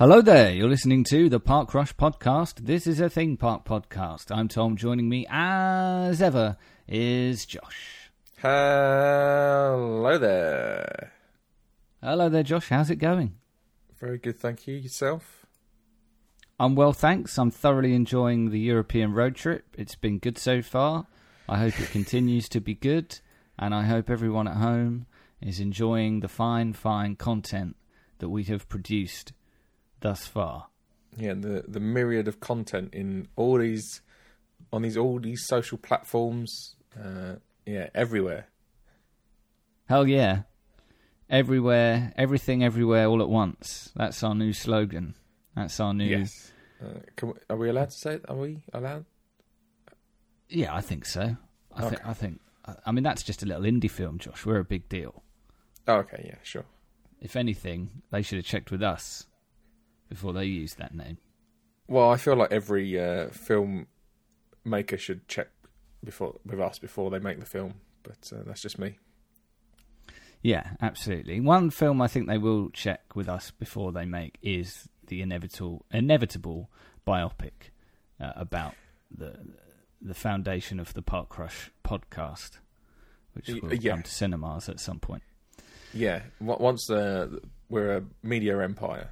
Hello there, you're listening to the Park Crush podcast. This is a Thing Park podcast. I'm Tom. Joining me as ever is Josh. Hello there. Hello there, Josh. How's it going? Very good, thank you. Yourself? I'm well, thanks. I'm thoroughly enjoying the European road trip. It's been good so far. I hope it continues to be good, and I hope everyone at home is enjoying the fine, fine content that we have produced thus far. Yeah, the the myriad of content in all these on these all these social platforms. Uh, yeah, everywhere. Hell yeah. Everywhere, everything, everywhere, all at once. That's our new slogan. That's our new. Yes. Uh, can we, are we allowed to say it? Are we allowed? Yeah, I think so. I Okay. think. I think. I- I mean, that's just a little indie film, Josh. We're a big deal. Oh, okay, yeah, sure. If anything, they should have checked with us before they used that name. Well, I feel like every uh, film maker should check before with us before they make the film, but uh, that's just me. Yeah, absolutely. One film I think they will check with us before they make is the inevitable inevitable biopic uh, about the the foundation of the Park Crush podcast, which will yeah. come to cinemas at some point. Yeah, once uh, we're a media empire.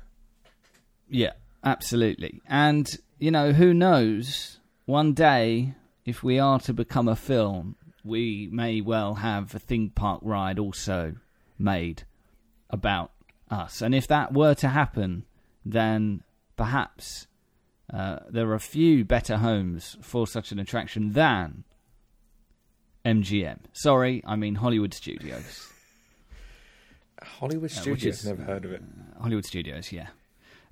Yeah, absolutely. And, you know, who knows, one day, if we are to become a film, we may well have a theme park ride also made about us. And if that were to happen, then perhaps uh, there are few better homes for such an attraction than MGM. Sorry, I mean Hollywood Studios. Hollywood Uh, Studios, is- never heard of it. Hollywood Studios, yeah.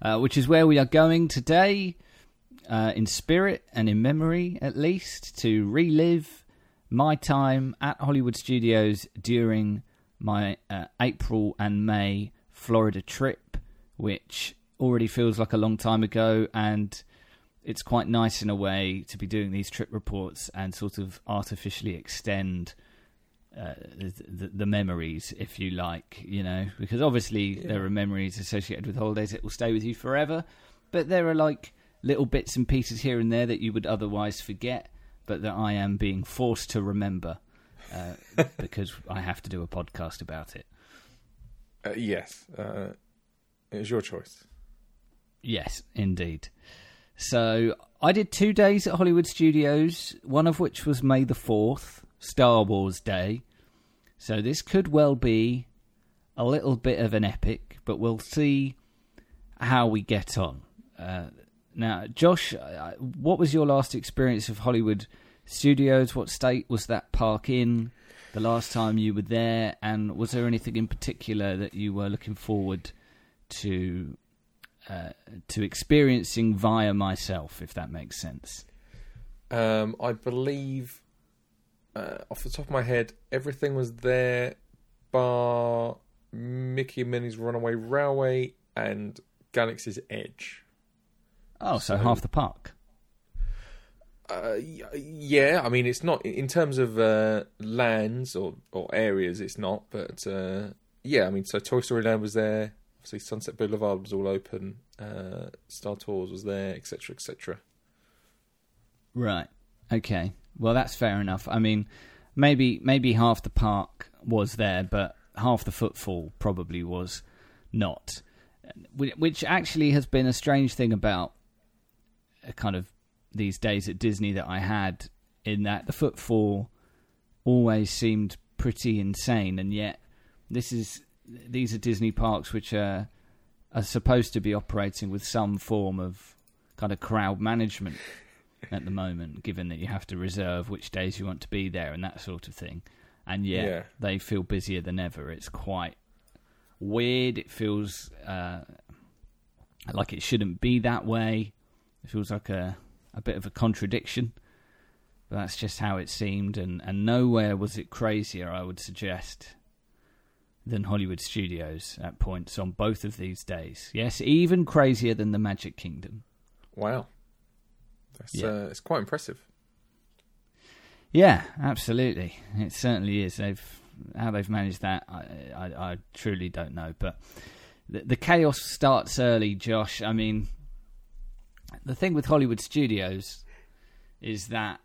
Uh, which is where we are going today, uh, in spirit and in memory, at least, to relive my time at Hollywood Studios during my uh, April and May Florida trip, which already feels like a long time ago, and it's quite nice in a way to be doing these trip reports and sort of artificially extend uh, the, the memories, if you like, you know, because obviously Yeah. there are memories associated with holidays that will stay with you forever, but there are like little bits and pieces here and there that you would otherwise forget, but that I am being forced to remember uh, because I have to do a podcast about it. Uh, yes, uh, it was your choice. Yes, indeed. So I did two days at Hollywood Studios, one of which was May the 4th, Star Wars Day. So this could well be a little bit of an epic, but we'll see how we get on. Uh, now, Josh, what was your last experience of Hollywood Studios? What state was that park in the last time you were there? And was there anything in particular that you were looking forward to uh, to experiencing via myself, if that makes sense. Um, I believe, uh, off the top of my head, everything was there, bar Mickey and Minnie's Runaway Railway and Galaxy's Edge. Oh, so, So- half the park. Uh, yeah, I mean it's not in terms of uh, lands or, or areas. It's not, but uh, yeah, I mean so Toy Story Land was there. Obviously, Sunset Boulevard was all open. Uh, Star Tours was there, etc., etc. Right. Okay. Well, that's fair enough. I mean, maybe maybe half the park was there, but half the footfall probably was not. Which actually has been a strange thing about uh, kind of these days at Disney that I had, in that the footfall always seemed pretty insane, and yet this is these are Disney parks which are are supposed to be operating with some form of kind of crowd management at the moment, given that you have to reserve which days you want to be there and that sort of thing. And yet Yeah. they feel busier than ever. It's quite weird. It feels uh, like it shouldn't be that way. It feels like a a bit of a contradiction. But that's just how it seemed, and, and nowhere was it crazier, I would suggest, than Hollywood Studios at points on both of these days. Yes, even crazier than the Magic Kingdom. Wow, that's Yeah. uh, it's quite impressive. Yeah, absolutely. It certainly is. They've how they've managed that, I, I, I truly don't know. But the, the chaos starts early, Josh. I mean, the thing with Hollywood studios is that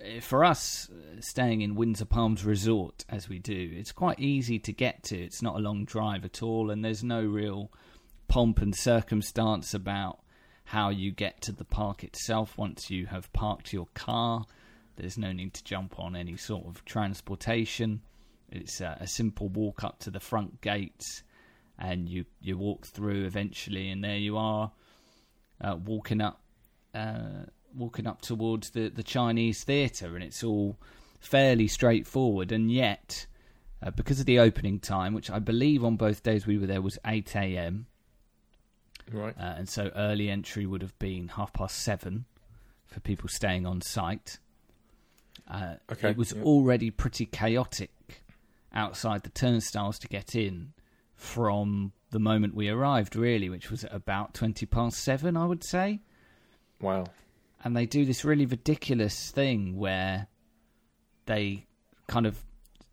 uh, for us, uh, staying in Windsor Palms Resort as we do, it's quite easy to get to. It's not a long drive at all, and there's no real pomp and circumstance about how you get to the park itself once you have parked your car. There's no need to jump on any sort of transportation. It's a, a simple walk up to the front gates, and you you walk through eventually, and there you are, uh, walking up. Uh, walking up towards the, the Chinese theatre, and it's all fairly straightforward. And yet, uh, because of the opening time, which I believe on both days we were there was 8 a.m., Right. uh, and so early entry would have been half past seven for people staying on site. Uh, Okay, It was yeah. already pretty chaotic outside the turnstiles to get in from the moment we arrived, really, which was at about 20 past seven, I would say Wow. and they do this really ridiculous thing where they kind of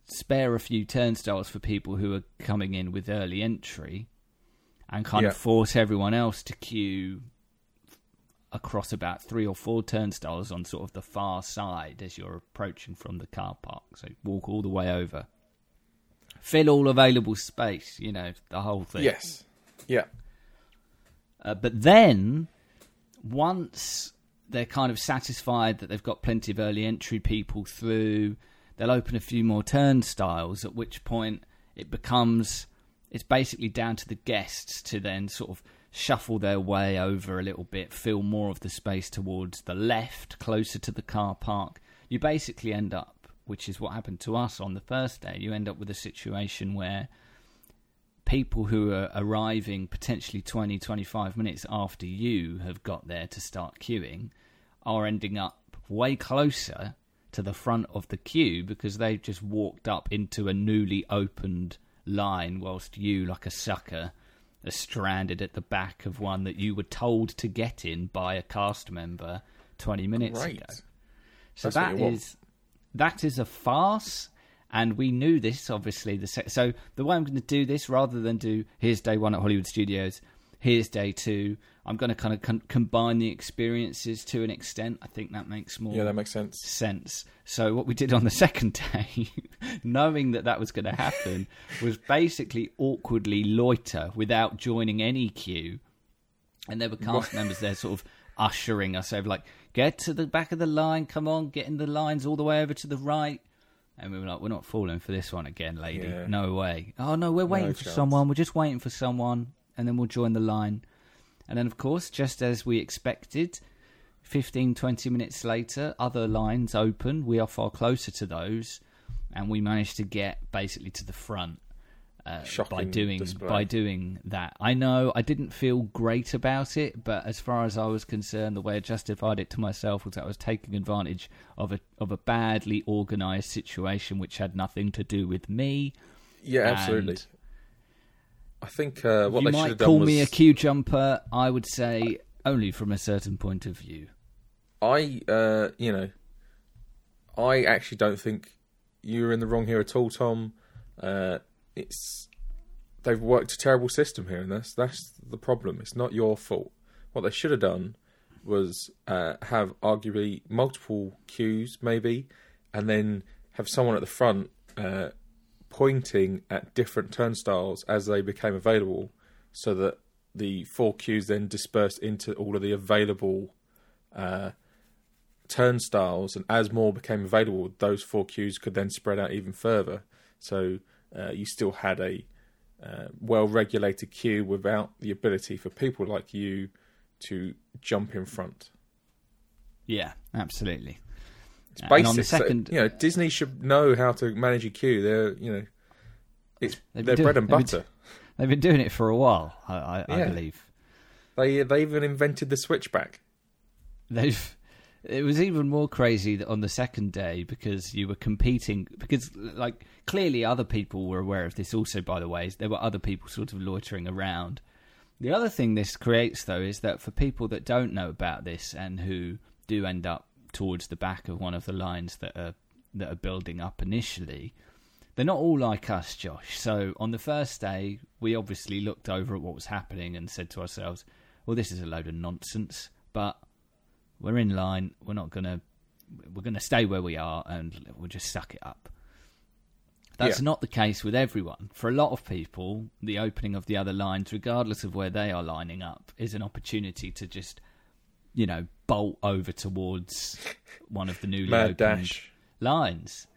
spare a few turnstiles for people who are coming in with early entry and kind Yeah. of force everyone else to queue across about three or four turnstiles on sort of the far side as you're approaching from the car park. So walk all the way over. Fill all available space, you know, the whole thing. Yes. Yeah. Uh, but then, once they're kind of satisfied that they've got plenty of early entry people through, they'll open a few more turnstiles, at which point it becomes it's basically down to the guests to then sort of shuffle their way over a little bit, fill more of the space towards the left, closer to the car park. You basically end up, which is what happened to us on the first day, you end up with a situation where people who are arriving potentially 20, 25 minutes after you have got there to start queuing are ending up way closer to the front of the queue because they've just walked up into a newly opened line whilst you, like a sucker, are stranded at the back of one that you were told to get in by a cast member 20 minutes Right. ago. So That's that is that is a farce, and we knew this obviously. The se- so the way I'm going to do this, rather than do here's day one at Hollywood Studios, here's day two, I'm going to kind of con- combine the experiences to an extent. I think that makes more Yeah, that makes sense. sense. So what we did on the second day, knowing that that was going to happen, was basically awkwardly loiter without joining any queue, and there were cast members there, sort of ushering us over, like get to the back of the line, come on, get in the lines all the way over to the right. And we were like, we're not falling for this one again, lady. Yeah. No way. Oh no, we're waiting for chance. someone. We're just waiting for someone, and then we'll join the line. And then, of course, just as we expected, 15, 20 minutes later, other lines open. We are far closer to those, and we managed to get basically to the front uh, by doing display. by doing that. I know I didn't feel great about it, but as far as I was concerned, the way I justified it to myself was that I was taking advantage of a of a badly organised situation which had nothing to do with me. Yeah, absolutely. I think uh, what you they should might have done call was me a queue jumper. I would say only from a certain point of view. I, uh, you know, I actually don't think you're in the wrong here at all, Tom. Uh, it's they've worked a terrible system here, and that's that's the problem. It's not your fault. What they should have done was uh, have arguably multiple queues, maybe, and then have someone at the front uh, pointing at different turnstiles as they became available, so that the four queues then dispersed into all of the available uh, turnstiles, and as more became available, those four queues could then spread out even further. So uh, you still had a uh, well-regulated queue without the ability for people like you to jump in front. Yeah, absolutely. It's And on the So, second, you know, Disney should know how to manage a queue. They're, you know, it's their been bread doing- and they've been butter. they've been doing it for a while. I, I, I believe They they even invented the switchback. they've. It was even more crazy that on the second day because you were competing because like clearly other people were aware of this also by the way there were other people sort of loitering around. The other thing this creates though is that for people that don't know about this and who do end up towards the back of one of the lines that are that are building up initially, they're not all like us, Josh. So on the first day, we obviously looked over at what was happening and said to ourselves, "Well, this is a load of nonsense." But we're in line. We're not gonna. We're gonna stay where we are, and we'll just suck it up. That's Yeah. not the case with everyone. For a lot of people, the opening of the other lines, regardless of where they are lining up, is an opportunity to just, you know, bolt over towards one of the newly Mad opened dash. lines,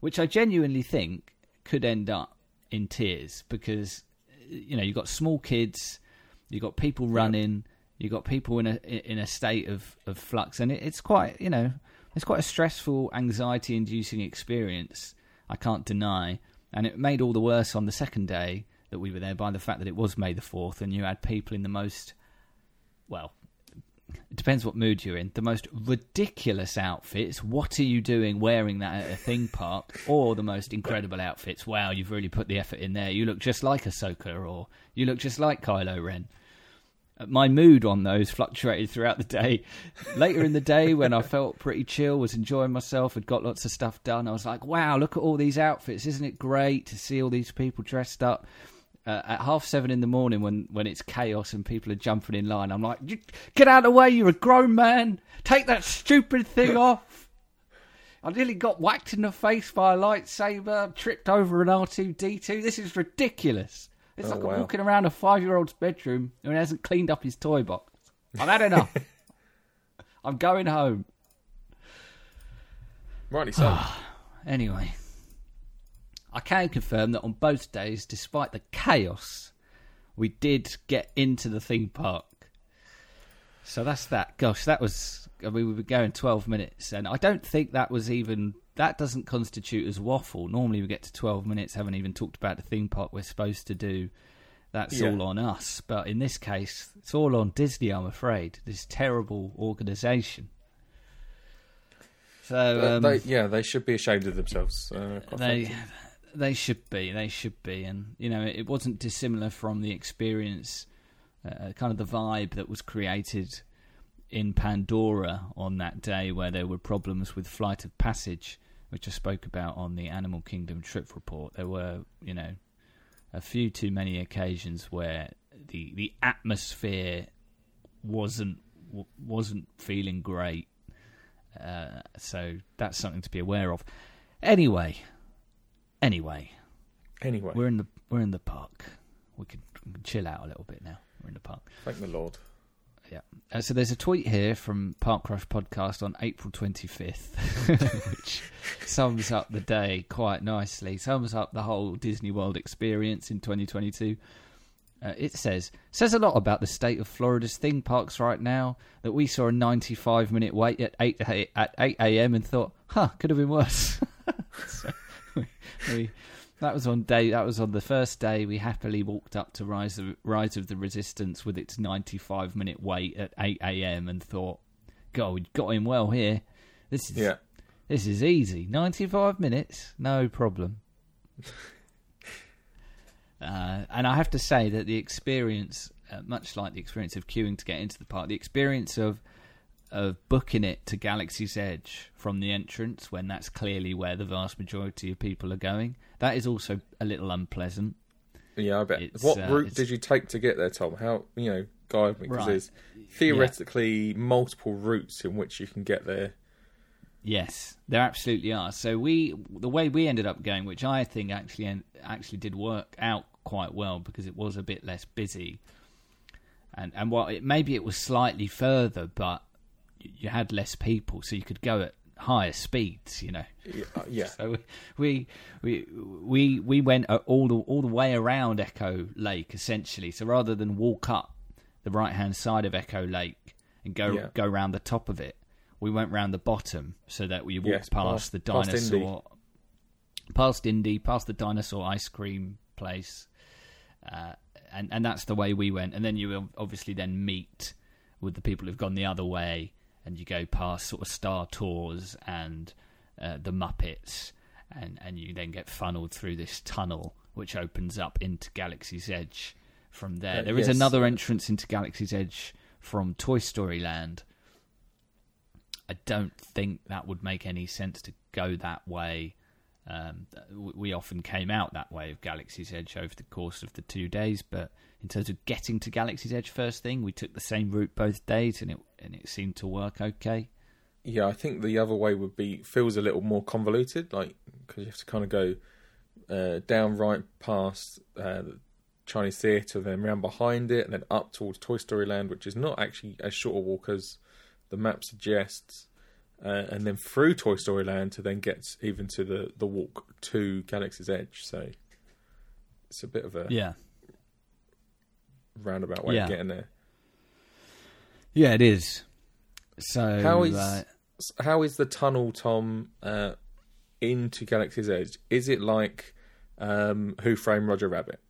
which I genuinely think could end up in tears because you know you've got small kids, you've got people running, you've got people in a in a state of, of flux, and it, it's quite you know it's quite a stressful, anxiety-inducing experience. I can't deny, and it made all the worse on the second day that we were there by the fact that it was May the fourth, and you had people in the most well it depends what mood you're in. The most ridiculous outfits. What are you doing wearing that at a theme park? Or the most incredible outfits. Wow, you've really put the effort in there. You look just like Ahsoka, or you look just like Kylo Ren. Uh, My mood on those fluctuated throughout the day. Later in the day, when I felt pretty chill, was enjoying myself, had got lots of stuff done, I was like, wow, look at all these outfits. Isn't it great to see all these people dressed up? Uh, at half seven in the morning when, when it's chaos and people are jumping in line, I'm like, "You- get out of the way, you're a grown man. Take that stupid thing off. I nearly got whacked in the face by a lightsaber, tripped over an R2D2. This is ridiculous. It's Oh, like wow. I'm walking around a five year old's bedroom who hasn't cleaned up his toy box. I've had enough. I'm going home. Rightly so. Anyway, I can confirm that on both days, despite the chaos, we did get into the theme park. So that's that. Gosh, that was. I mean, we were going 12 minutes, and I don't think that was even. That doesn't constitute as waffle. Normally, we get to 12 minutes, haven't even talked about the theme park we're supposed to do. That's Yeah. all on us. But in this case, it's all on Disney, I'm afraid. This terrible organisation. So, Uh, um, they, yeah, they should be ashamed of themselves. Uh, they. They should be they should be. And you know it wasn't dissimilar from the experience uh, kind of the vibe that was created in Pandora on that day where there were problems with flight of passage which I spoke about on the Animal Kingdom trip report. There were you know a few too many occasions where the the atmosphere wasn't wasn't feeling great. Uh, so that's something to be aware of. Anyway Anyway, Anyway, we're in the we're in the park. We can chill out a little bit now. We're in the park. thank the Lord. Yeah. Uh, so there's a tweet here from Park Crush Podcast on April 25th, which sums up the day quite nicely. Sums up the whole Disney World experience in 2022. Uh, it says says a lot about the state of Florida's theme parks right now that we saw a 95 minute wait at 8 a- at 8 a.m. and thought, huh, could have been worse. so we, that was on day. That was on the first day. We happily walked up to Rise of Rise of the Resistance with its 95 minute wait at 8 a.m. and thought, "God, we've got him well here. This is Yeah, this is easy. 95 minutes, no problem." uh, and I have to say that the experience, uh, much like the experience of queuing to get into the park, the experience of of booking it to Galaxy's Edge from the entrance when that's clearly where the vast majority of people are going, that is also a little unpleasant. yeah, I bet. It's, what uh, route it's- did you take to get there, Tom? How you know? Guide me, because Right. there's theoretically multiple routes in which you can get there. Yes, there absolutely are. So we, the way we ended up going, which I think actually actually did work out quite well because it was a bit less busy, and and what it, maybe it was slightly further, but you had less people, so you could go at higher speeds. You know. Yeah, uh. So we we we we went uh, all the all the way around Echo Lake essentially. So rather than walk up the right hand side of Echo Lake and go Yeah. go round the top of it, we went round the bottom so that we walked Yes, past, past- the dinosaur, past Indy, past the dinosaur ice cream place, uh, and and that's the way we went. And then you obviously then meet with the people who've gone the other way, and you go past sort of Star Tours and uh, the Muppets, and and you then get funneled through this tunnel which opens up into Galaxy's Edge. From there, Uh, there is yes. another entrance into Galaxy's Edge from Toy Story Land. I don't think that would make any sense to go that way Um, we often came out that way of Galaxy's Edge over the course of the two days, but in terms of getting to Galaxy's Edge first thing, we took the same route both days, and it and it seemed to work okay. Yeah, I think the other way would be feels a little more convoluted, like because you have to kind of go uh, down right past uh, the Chinese theatre, then round behind it, and then up towards Toy Story Land, which is not actually as short a walk as the map suggests, uh, and then through Toy Story Land to then get even to the the walk to Galaxy's Edge. So it's a bit of a Yeah, roundabout way Yeah. of getting there. yeah, it is. So How is uh, how is the tunnel, Tom, uh, into Galaxy's Edge? Is it like um, Who Framed Roger Rabbit?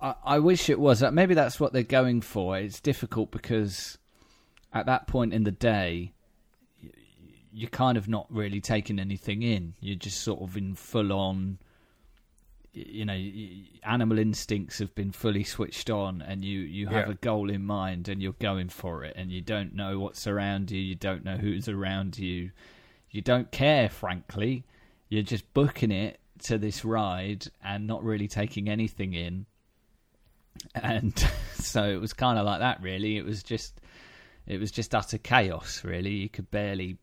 I, I wish it was. Maybe that's what they're going for. It's difficult because at that point in the day, you're kind of not really taking anything in. You're just sort of in full on. You know, animal instincts have been fully switched on, and you you have Yeah. a goal in mind, and you're going for it, and you don't know what's around you. You don't know who's around you. You don't care, frankly. You're just booking it to this ride and not really taking anything in and so it was kind of like that really it was just it was just utter chaos really you could barely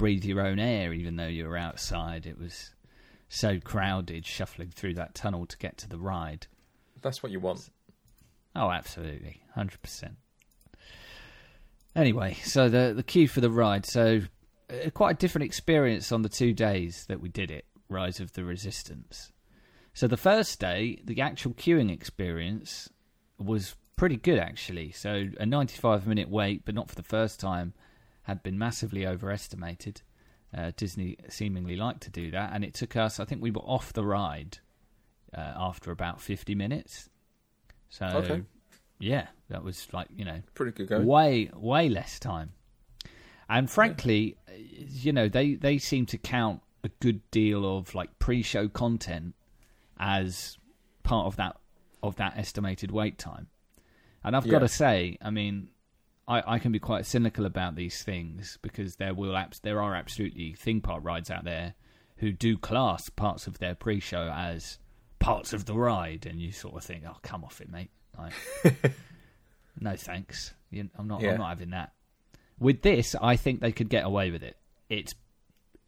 breathe your own air even though you were outside. It was so crowded shuffling through that tunnel to get to the ride. That's what you want. oh absolutely. 100% anyway so the the queue for the ride. So uh, quite a different experience on the two days that we did it rise of the resistance. So the first day the actual queuing experience was pretty good actually. So a 95 minute wait, but not for the first time, had been massively overestimated. Uh, Disney seemingly liked to do that, and it took us. I think we were off the ride uh, after about 50 minutes. So Okay. yeah, that was like you know Pretty good going. way way less time. And frankly, uh, you know, they they seem to count a good deal of like pre-show content as part of that of that estimated wait time. And I've got to say, I mean, I, I can be quite cynical about these things because there will abs- there are absolutely theme park rides out there who do class parts of their pre-show as parts of the ride, and you sort of think, "Oh, come off it, mate!" Like, no thanks. I'm not. Yeah. I'm not having that. With this, I think they could get away with it. It's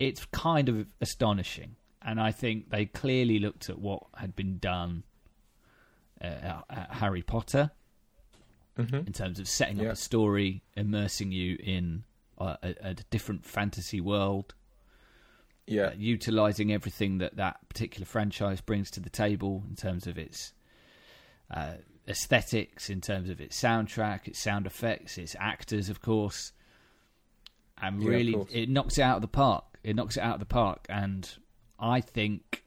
it's kind of astonishing, and I think they clearly looked at what had been done uh, at Harry Potter hmm in terms of setting Yeah. up a story, immersing you in a, a, a different fantasy world, Yeah, uh, utilizing everything that that particular franchise brings to the table in terms of its uh, aesthetics, in terms of its soundtrack, its sound effects, its actors, of course, and Yeah, really course. it knocks it out of the park. It knocks it out of the park, and I think,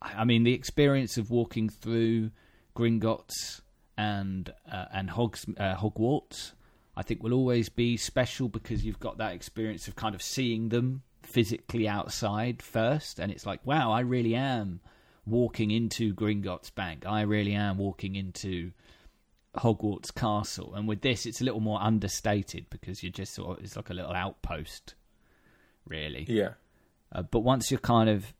I mean, the experience of walking through Gringotts and uh, and Hogs, uh, Hogwarts, I think will always be special because you've got that experience of kind of seeing them physically outside first, and it's like, wow, I really am walking into Gringotts Bank. I really am walking into Hogwarts Castle. And with this, it's a little more understated because you're just sort of it's like a little outpost, really. yeah, Uh, but once you're kind of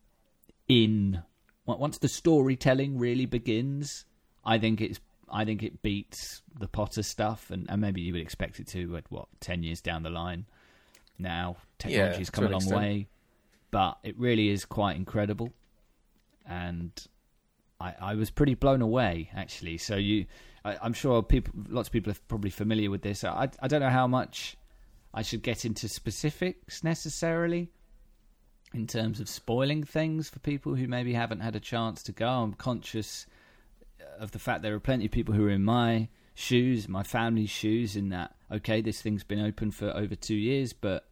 in, once the storytelling really begins, I think it's I think it beats the Potter stuff, and, and maybe you would expect it to at what ten years down the line. Now technology's to come a long extent. way, but it really is quite incredible, and I, I was pretty blown away actually. So you, I, I'm sure people, lots of people are probably familiar with this. I I don't know how much I should get into specifics necessarily in terms of spoiling things for people who maybe haven't had a chance to go. I'm conscious of the fact there are plenty of people who are in my shoes, my family's shoes, in that, okay, this thing's been open for over two years, but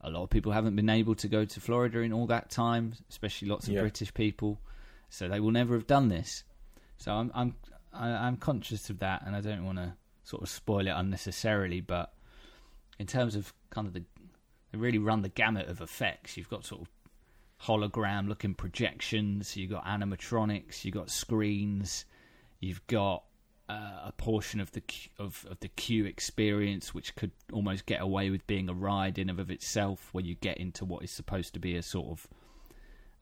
a lot of people haven't been able to go to Florida in all that time, especially lots of Yeah. British people. So they will never have done this. So I'm I'm I, I'm conscious of that, and I don't want to sort of spoil it unnecessarily. But in terms of kind of the, they really run the gamut of effects. You've got sort of hologram looking projections. You've got animatronics. You've got screens. You've got uh, a portion of the of of the queue experience, which could almost get away with being a ride in and of itself, where you get into what is supposed to be a sort of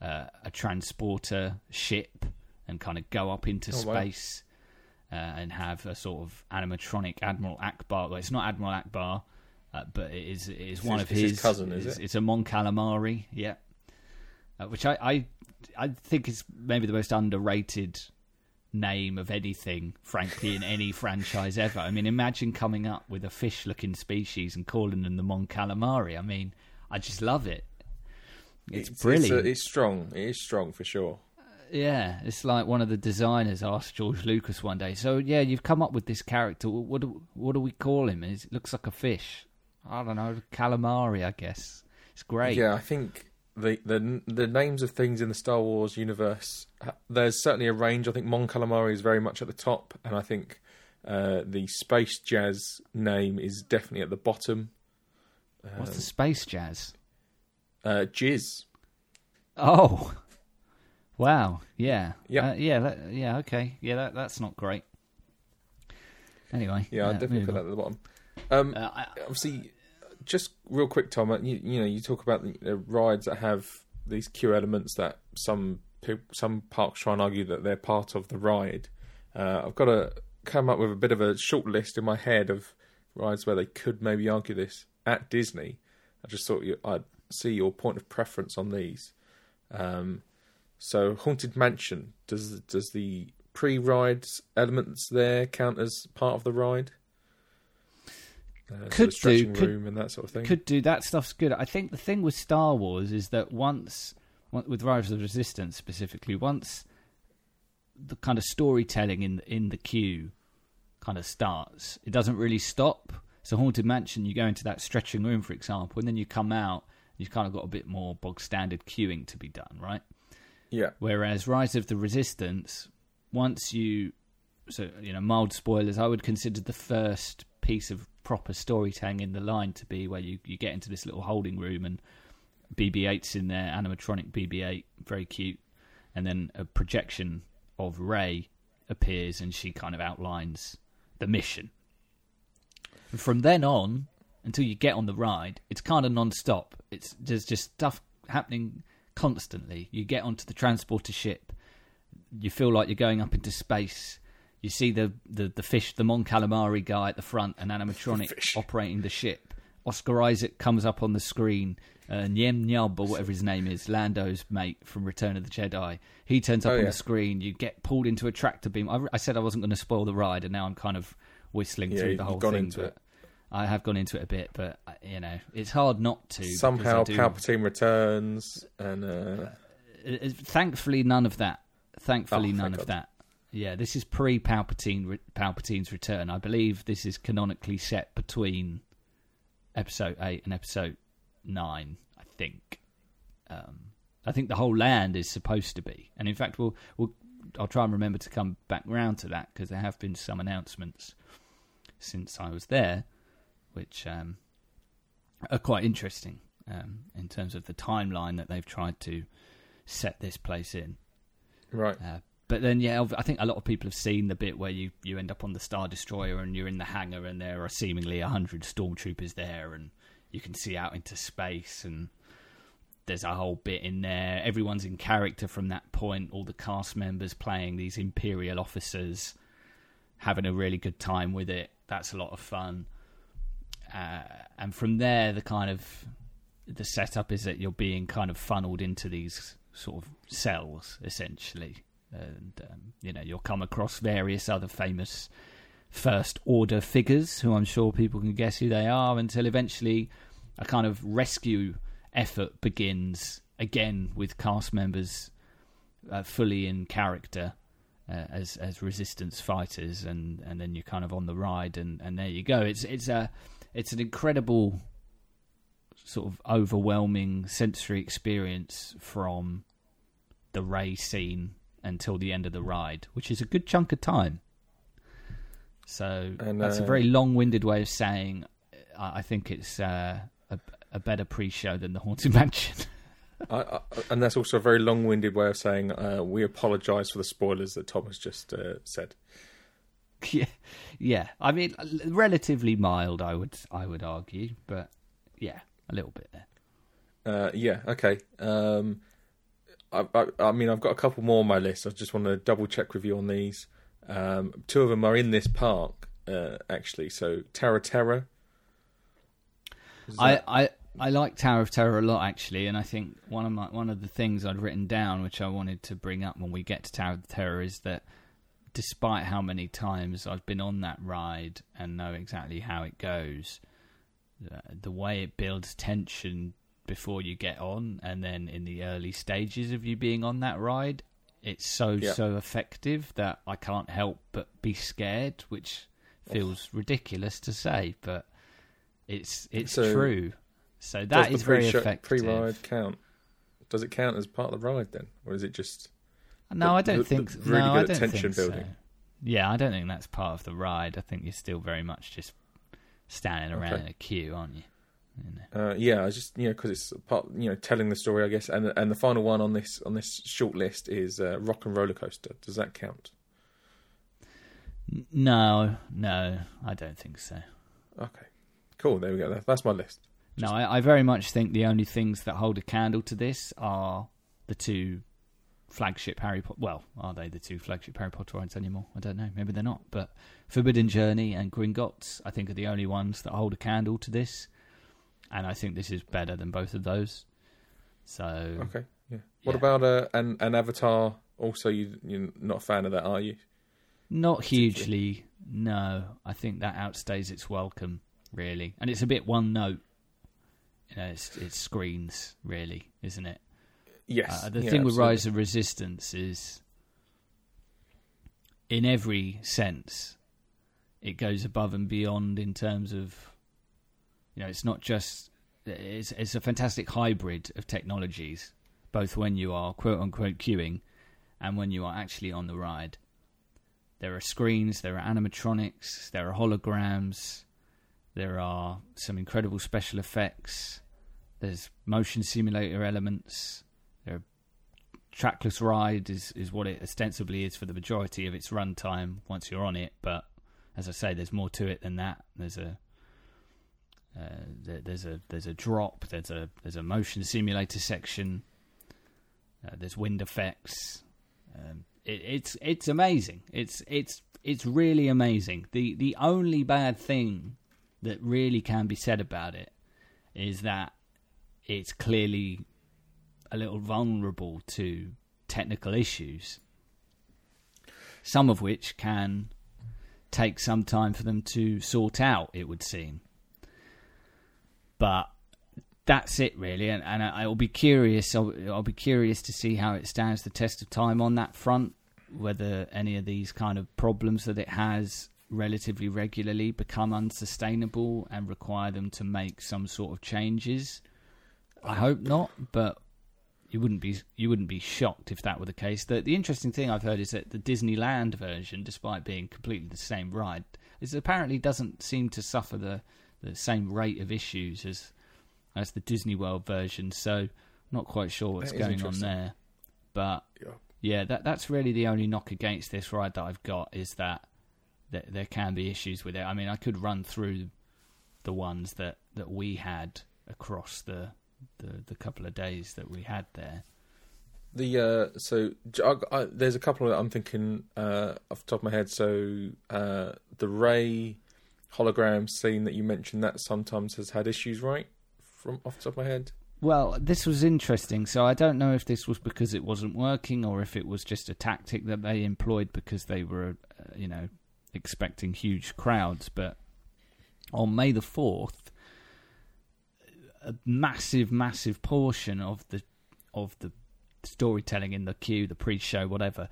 uh, a transporter ship and kind of go up into Oh, wow. space uh, and have a sort of animatronic Admiral Ackbar. Well, it's not Admiral Ackbar, uh, but it is it is one his- of his, his cousin, is it's, it? It's a Mon Calamari, yeah. Uh, which I, I I think is maybe the most underrated name of anything, frankly, in any franchise ever. I mean, imagine coming up with a fish-looking species and calling them the Mon Calamari. I mean, I just love it. It's, It's, brilliant. uh, it's strong. It is strong for sure. Yeah, it's like one of the designers asked George Lucas one day. So yeah, you've come up with this character. What do, what do we call him? Is- It looks like a fish. I don't know, calamari, I guess. It's great. Yeah, I think the the the names of things in the Star Wars universe. There's certainly a range. I think Mon Calamari is very much at the top, and I think uh, the Space Jazz name is definitely at the bottom. What's the space jazz? Uh, Jizz. Oh, wow. Yeah. Yeah. Uh, yeah. That, yeah. Okay. Yeah. That that's not great. Anyway. Yeah, I'd uh, definitely put that at the bottom. Um, Uh, I, obviously, just real quick, Tom. uh, You, you know, you talk about the, the rides that have these queue elements that some some parks try and argue that they're part of the ride. Uh, I've got to come up with a bit of a short list in my head of rides where they could maybe argue this at Disney. I just thought you, I'd see your point of preference on these. Um, so, Haunted Mansion does does the pre-rides elements there count as part of the ride? Uh, Could the stretching do, could- room and that sort of thing. could do that stuff's good. I think the thing with Star Wars is that once, on- with Rise of the Resistance specifically, once the kind of storytelling in in the queue kind of starts, it doesn't really stop. So Haunted Mansion, you go into that stretching room, for example, and then you come out, you've kind of got a bit more bog standard queuing to be done, right? yeah, Whereas Rise of the Resistance, once you, so you know, mild spoilers, I would consider the first piece of proper storytelling in the line to be where you, you get into this little holding room and BB-8's in there, animatronic BB-8, very cute, and then a projection of Rey appears and she kind of outlines the mission. And from then on, until you get on the ride, it's kind of non-stop. It's there's just stuff happening constantly. You get onto the transporter ship, you feel like you're going up into space. You see the the, the fish, the Mon Calamari guy at the front, an animatronic Fish. operating the ship. Oscar Isaac comes up on the screen. Uh, Nien Nunb, or whatever his name is, Lando's mate from Return of the Jedi. He turns up Oh, on yeah. the screen. You get pulled into a tractor beam. I, I said I wasn't going to spoil the ride, and now I'm kind of whistling Yeah, through the whole gone thing. into but it. I have gone into it a bit, but uh, you know, it's hard not to. somehow do- Palpatine returns, and uh, uh, thankfully none of that. Thankfully Oh, none thank of God. that. Yeah, this is pre Palpatine Palpatine's return. I believe this is canonically set between episode 8 and episode 9, I think. Um, I think the whole land is supposed to be. And in fact, we'll, we'll I'll try and remember to come back round to that because there have been some announcements since I was there which um, are quite interesting um, in terms of the timeline that they've tried to set this place in. right, Uh, but then, yeah, I think a lot of people have seen the bit where you, you end up on the Star Destroyer and you're in the hangar and there are seemingly a hundred stormtroopers there and you can see out into space and there's a whole bit in there. Everyone's in character from that point. All the cast members playing these Imperial officers, having a really good time with it. That's a lot of fun. Uh, and from there, the kind of the setup is that you're being kind of funneled into these sort of cells, essentially, and um, you know you'll come across various other famous first order figures who I'm sure people can guess who they are until eventually a kind of rescue effort begins again with cast members uh, fully in character uh, as as resistance fighters and and then you're kind of on the ride and and there you go. It's it's a it's an incredible sort of overwhelming sensory experience from the Rey scene until the end of the ride which is a good chunk of time so And, that's a uh, very long-winded way of saying I I think it's uh, a, a better pre-show than the Haunted Mansion. I, I, and that's also a very long-winded way of saying uh, we apologise for the spoilers that Tom has just uh, said. yeah, yeah. I mean, relatively mild, I would, I would argue, but yeah, a little bit there. Uh, yeah, okay. Um, I, I, I mean, I've got a couple more on my list. I just want to double check with you on these. Um, two of them are in this park, uh, actually. So Tower of Terror. I, I I like Tower of Terror a lot actually, and I think one of my one of the things I'd written down, which I wanted to bring up when we get to Tower of Terror, is that despite how many times I've been on that ride and know exactly how it goes, the way it builds tension before you get on, and then in the early stages of you being on that ride, it's so Yeah. so effective that I can't help but be scared, which feels ridiculous to say, but it's it's So, true. So that is very effective. Pre-ride count? Does it count as part of the ride then, or is it just? No, the- I don't the- think. the really no, good I don't tension think building. So. Yeah, I don't think that's part of the ride. I think you're still very much just standing around Okay. in a queue, aren't you? Uh, yeah, I just you know because it's part you know telling the story, I guess. And and the final one on this on this short list is uh, Rock and Roller Coaster. Does that count? No, no, I don't think so. Okay, cool. There we go. That's my list. No, I, I very much think the only things that hold a candle to this are the two flagship Harry Potter. Well, are they the two flagship Harry Potter rides anymore? I don't know. Maybe they're not. But Forbidden Journey and Gringotts, I think, are the only ones that hold a candle to this. And I think this is better than both of those. So Okay, yeah. What Yeah. about uh, an an Avatar? Also, you you're not a fan of that, are you? Not hugely, no. I think that outstays its welcome, really, and it's a bit one note. You know, it's it's screens, really, isn't it? Yes. Uh, the yeah, thing with absolutely. Rise of Resistance is, in every sense, it goes above and beyond in terms of, you know, it's not just it's it's a fantastic hybrid of technologies, both when you are quote unquote queuing, and when you are actually on the ride. There are screens, there are animatronics, there are holograms, there are some incredible special effects. There's motion simulator elements. There are trackless ride is, is what it ostensibly is for the majority of its runtime once you're on it. But as I say, there's more to it than that. There's a uh, there's a there's a drop. There's a there's a motion simulator section. Uh, there's wind effects. Um, it, it's it's amazing. It's it's it's really amazing. The the only bad thing that really can be said about it is that it's clearly a little vulnerable to technical issues, some of which can take some time for them to sort out, it would seem. But that's it, really, and, and I, I'll be curious. I'll, I'll be curious to see how it stands the test of time on that front. Whether any of these kind of problems that it has relatively regularly become unsustainable and require them to make some sort of changes. I hope not, but you wouldn't be you wouldn't be shocked if that were the case. The the interesting thing I've heard is that the Disneyland version, despite being completely the same ride, is apparently doesn't seem to suffer the the same rate of issues as as the Disney World version. So not quite sure what's That going on there. But Yeah. yeah, that that's really the only knock against this ride that I've got is that that there can be issues with it. I mean, I could run through the ones that, that we had across the, the the couple of days that we had there. The uh, so I- I- there's a couple that I'm thinking uh, off the top of my head. So uh, the Rey hologram scene that you mentioned that sometimes has had issues, right? From off the top of my head. Well, this was interesting. So I don't know if this was because it wasn't working or if it was just a tactic that they employed because they were, uh, you know, expecting huge crowds. But on May the 4th, a massive, massive portion of the of the storytelling in the queue, the pre-show, whatever,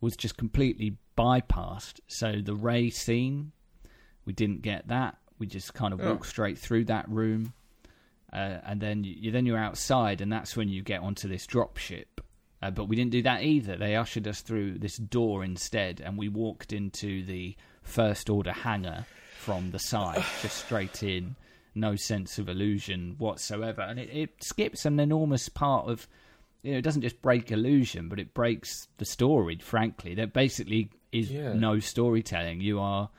was just completely bypassed. So the Rey scene, we didn't get that. We just kind of Oh. walked straight through that room uh, and then you then you're outside, and that's when you get onto this drop ship. Uh, but we didn't do that either. They ushered us through this door instead, and we walked into the first order hangar from the side, just straight in, no sense of illusion whatsoever. And it, it skips an enormous part of. You know, it doesn't just break illusion, but it breaks the story. Frankly, there basically is Yeah. no storytelling. You are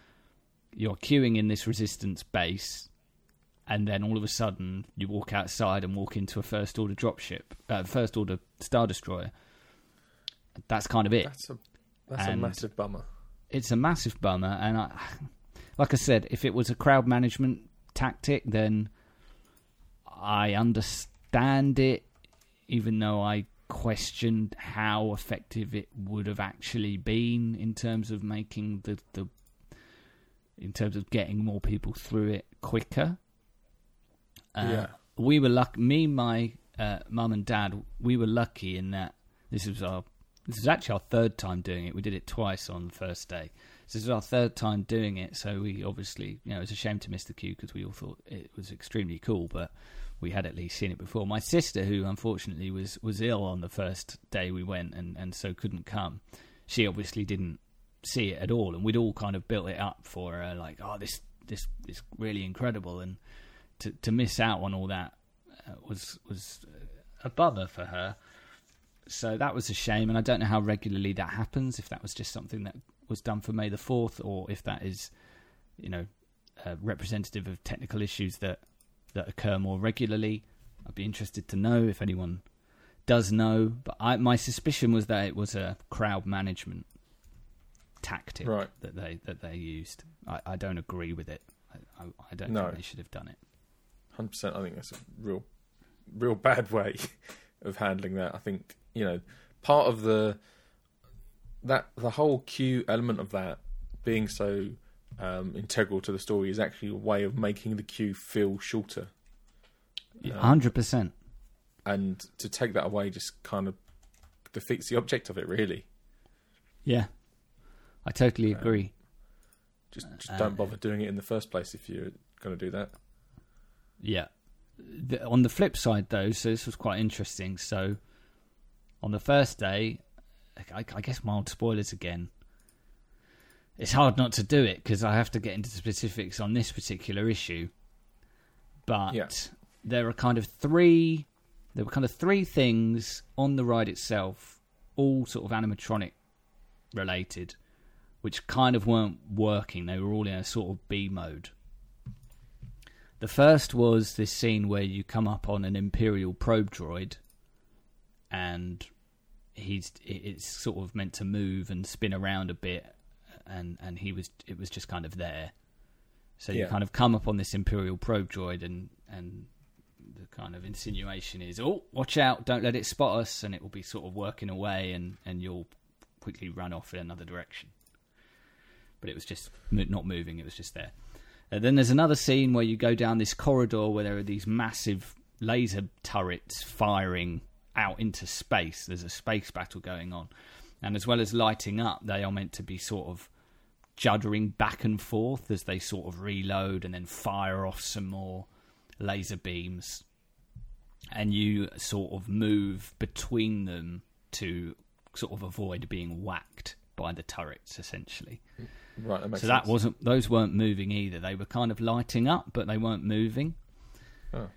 you're queuing in this resistance base and then all of a sudden you walk outside and walk into a first order dropship, uh, first order star destroyer, that's kind of it. That's a that's And- a massive bummer. it's a massive bummer. And I, like I said, if it was a crowd management tactic, then I understand it, even though I questioned how effective it would have actually been in terms of making the, the in terms of getting more people through it quicker. Uh, Yeah. we were lucky. Me, my uh, mum and dad, we were lucky in that this was our this is actually our third time doing it. We did it twice on the first day. So this is our third time doing it. So we obviously, you know, it's a shame to miss the queue because we all thought it was extremely cool, but we had at least seen it before. My sister, who unfortunately was was ill on the first day we went and and so couldn't come, she obviously didn't see it at all, and we'd all kind of built it up for her, like, oh, this this is really incredible, and to to miss out on all that uh, was was a bummer for her. So that was a shame, and I don't know how regularly that happens. If that was just something that was done for May the Fourth, or if that is, you know, uh, representative of technical issues that that occur more regularly. I'd be interested to know if anyone does know. But I, my suspicion was that it was a crowd management tactic Right. that they that they used. I, I don't agree with it. I, I, I don't No. think they should have done it. Hundred percent. I think that's a real, real bad way of handling that. I think you know part of the that the whole queue element of that being so um, integral to the story is actually a way of making the queue feel shorter, A hundred percent. and to take that away just kind of defeats the object of it. Really, Yeah, I totally agree. just just Uh, don't bother doing it in the first place if you're going to do that. Yeah. The, on the flip side, though, so this was quite interesting. So, on the first day, I, I guess mild spoilers again. It's hard not to do it because I have to get into specifics on this particular issue. But Yeah. there are kind of three. There were kind of three things on the ride itself, all sort of animatronic related, which kind of weren't working. They were all in a sort of B mode. The first was this scene where you come up on an Imperial probe droid, and he's it's sort of meant to move and spin around a bit, and and he was it was just kind of there. So you kind of come up on this Imperial probe droid, and and the kind of insinuation is, oh, watch out, don't let it spot us, and it will be sort of working away, and and you'll quickly run off in another direction. But it was just not moving; it was just there. And then there's another scene where you go down this corridor where there are these massive laser turrets firing out into space. There's a space battle going on. And as well as lighting up, they are meant to be sort of juddering back and forth as they sort of reload and then fire off some more laser beams. And you sort of move between them to sort of avoid being whacked by the turrets, essentially Right, that so sense. that wasn't those weren't moving either. They were kind of lighting up, but they weren't moving. Oh.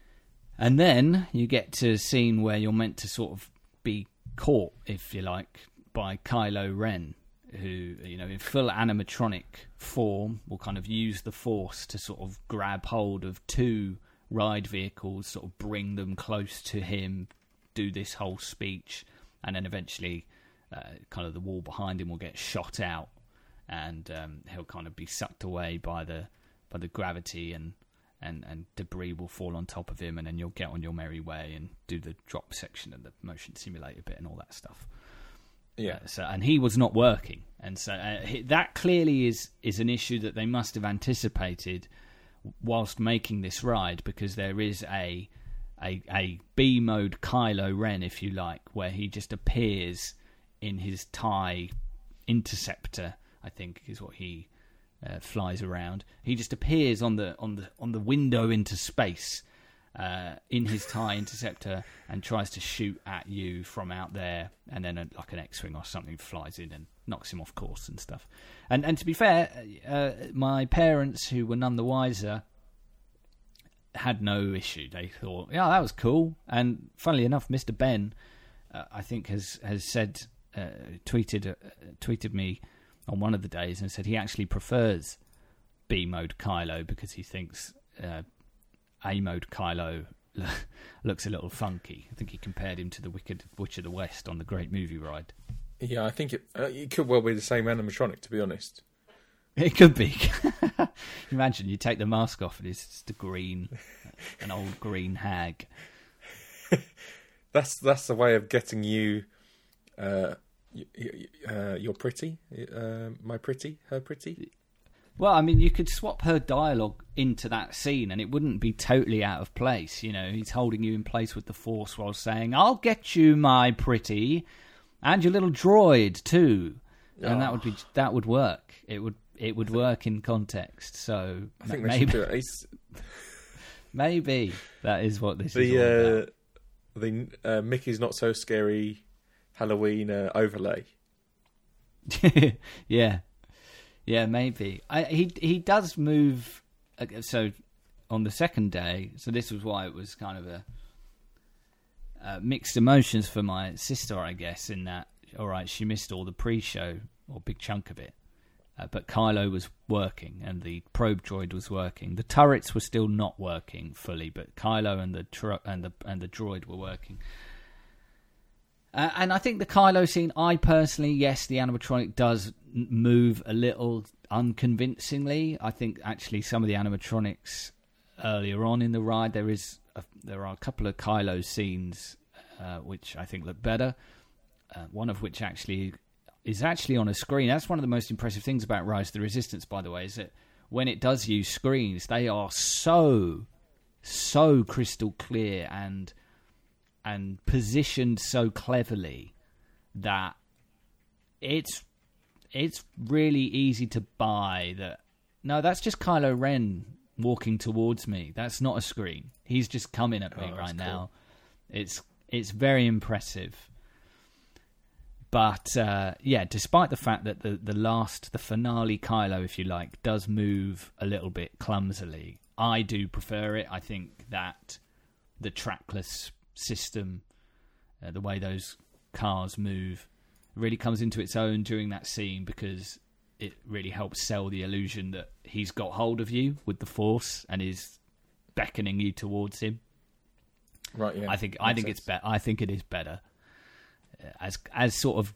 And then you get to a scene where you're meant to sort of be caught, if you like, by Kylo Ren, who you know in full animatronic form will kind of use the Force to sort of grab hold of two ride vehicles, sort of bring them close to him, do this whole speech, and then eventually, uh, kind of the wall behind him will get shot out and um, he'll kind of be sucked away by the by the gravity and, and and debris will fall on top of him and then you'll get on your merry way and do the drop section and the motion simulator bit and all that stuff. yeah, Uh, so and he was not working, and so uh, he, that clearly is is an issue that they must have anticipated whilst making this ride because there is a a a B mode Kylo Ren, if you like, where he just appears in his tie interceptor. I think is what he uh, flies around. He just appears on the on the on the window into space uh, in his tie interceptor and tries to shoot at you from out there, and then a, like an X-wing or something flies in and knocks him off course and stuff. And and to be fair, uh, my parents, who were none the wiser, had no issue. They thought, yeah, that was cool. And funnily enough, Mister Ben, uh, I think has has said uh, tweeted uh, tweeted me on one of the days and said he actually prefers B mode Kylo because he thinks uh, A mode Kylo looks a little funky. I think he compared him to the Wicked Witch of the West on the Great Movie Ride. Yeah, I think it uh, it could well be the same animatronic. To be honest, It could be. Imagine you take the mask off and it's just a green, an old green hag. that's that's the way of getting you. Uh, uh, you're pretty, uh, my pretty, her pretty. Well, I mean, you could swap her dialogue into that scene and it wouldn't be totally out of place. You know, he's holding you in place with the force while saying, I'll get you, my pretty, and your little droid, too. And that would be that would work. It would it would work in context. So I think ma- they should maybe do it. It's, maybe that is what this is all the about. uh, the uh, Mickey's not so scary Halloween uh, overlay. yeah, yeah, maybe. I, he he does move. uh, So on the second day, so this was why it was kind of a uh, mixed emotions for my sister, I guess. In that, all right, she missed all the pre-show or big chunk of it, uh, but Kylo was working and the probe droid was working. The turrets were still not working fully, but Kylo and the tr- and the and the droid were working. Uh, and I think the Kylo scene, I personally, yes, the animatronic does move a little unconvincingly. I think actually some of the animatronics earlier on in the ride, there is a, there are a couple of Kylo scenes uh, which I think look better. Uh, one of which actually is actually on a screen. That's one of the most impressive things about Rise of the Resistance, by the way, is that when it does use screens, they are so so crystal clear and and positioned so cleverly that it's it's really easy to buy that no that's just Kylo Ren walking towards me. That's not a screen. He's just coming at me Oh, right cool. now. it's it's very impressive. But uh, yeah despite the fact that the the last the finale Kylo if you like does move a little bit clumsily I do prefer it. I think that the trackless system, uh, the way those cars move, really comes into its own during that scene because it really helps sell the illusion that he's got hold of you with the force and is beckoning you towards him. Right. Yeah. I think I think it's sense. better. I think it is better. Uh, As as sort of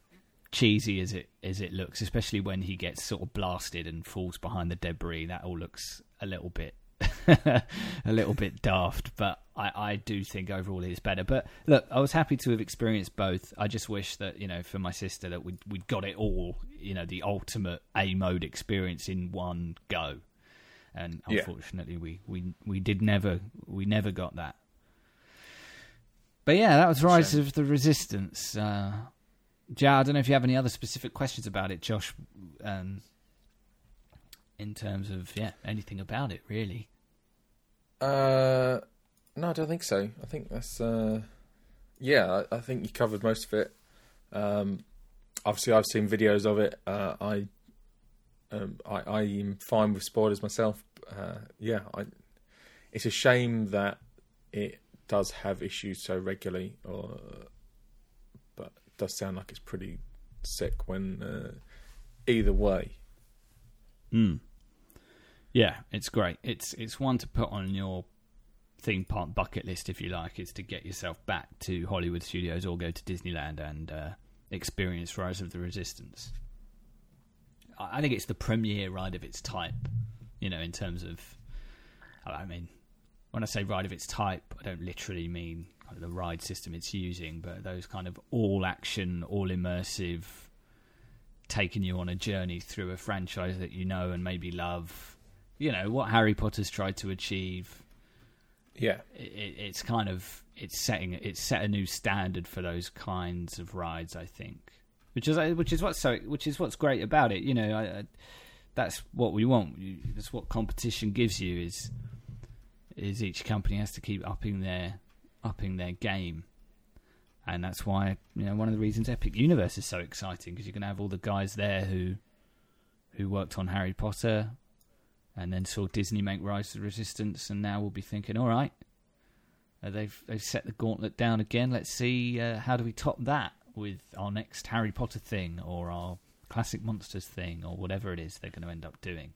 cheesy as it as it looks, especially when he gets sort of blasted and falls behind the debris, that all looks a little bit a little bit daft. But I, I do think overall it is better. But look, I was happy to have experienced both. I just wish that you know for my sister that we we got it all. You know, the ultimate A mode experience in one go. And Yeah. unfortunately, we, we, we did never we never got that. But yeah, that was Rise of the Resistance. Uh, Joe, I don't know if you have any other specific questions about it, Josh. Um, in terms of yeah, anything about it really. Uh, no, I don't think so. I think that's uh, yeah. I, I think you covered most of it. Um, obviously, I've seen videos of it. Uh, I, um, I, I am fine with spoilers myself. Uh, yeah, I. It's a shame that it does have issues so regularly, or, but it does sound like it's pretty sick when uh, either way. Mm. Yeah, it's great. It's it's one to put on your theme park bucket list if you like. Is to get yourself back to Hollywood Studios or go to Disneyland and uh, experience Rise of the Resistance. I think it's the premiere ride of its type. You know, in terms of, I mean, when I say ride of its type, I don't literally mean kind of the ride system it's using, but those kind of all action, all immersive, taking you on a journey through a franchise that you know and maybe love. You know what Harry Potter's tried to achieve. Yeah, It, it, it's kind of it's setting it's set a new standard for those kinds of rides. I think, which is uh, which is what's so which is what's great about it. You know, I, I, that's what we want. You, that's what competition gives you is is each company has to keep upping their upping their game. And that's why you know one of the reasons Epic Universe is so exciting because you're going to have all the guys there who who worked on Harry Potter and then saw Disney make Rise of the Resistance, and now we'll be thinking, all right, uh, they've they've set the gauntlet down again. Let's see uh, how do we top that with our next Harry Potter thing or our classic monsters thing or whatever it is they're going to end up doing.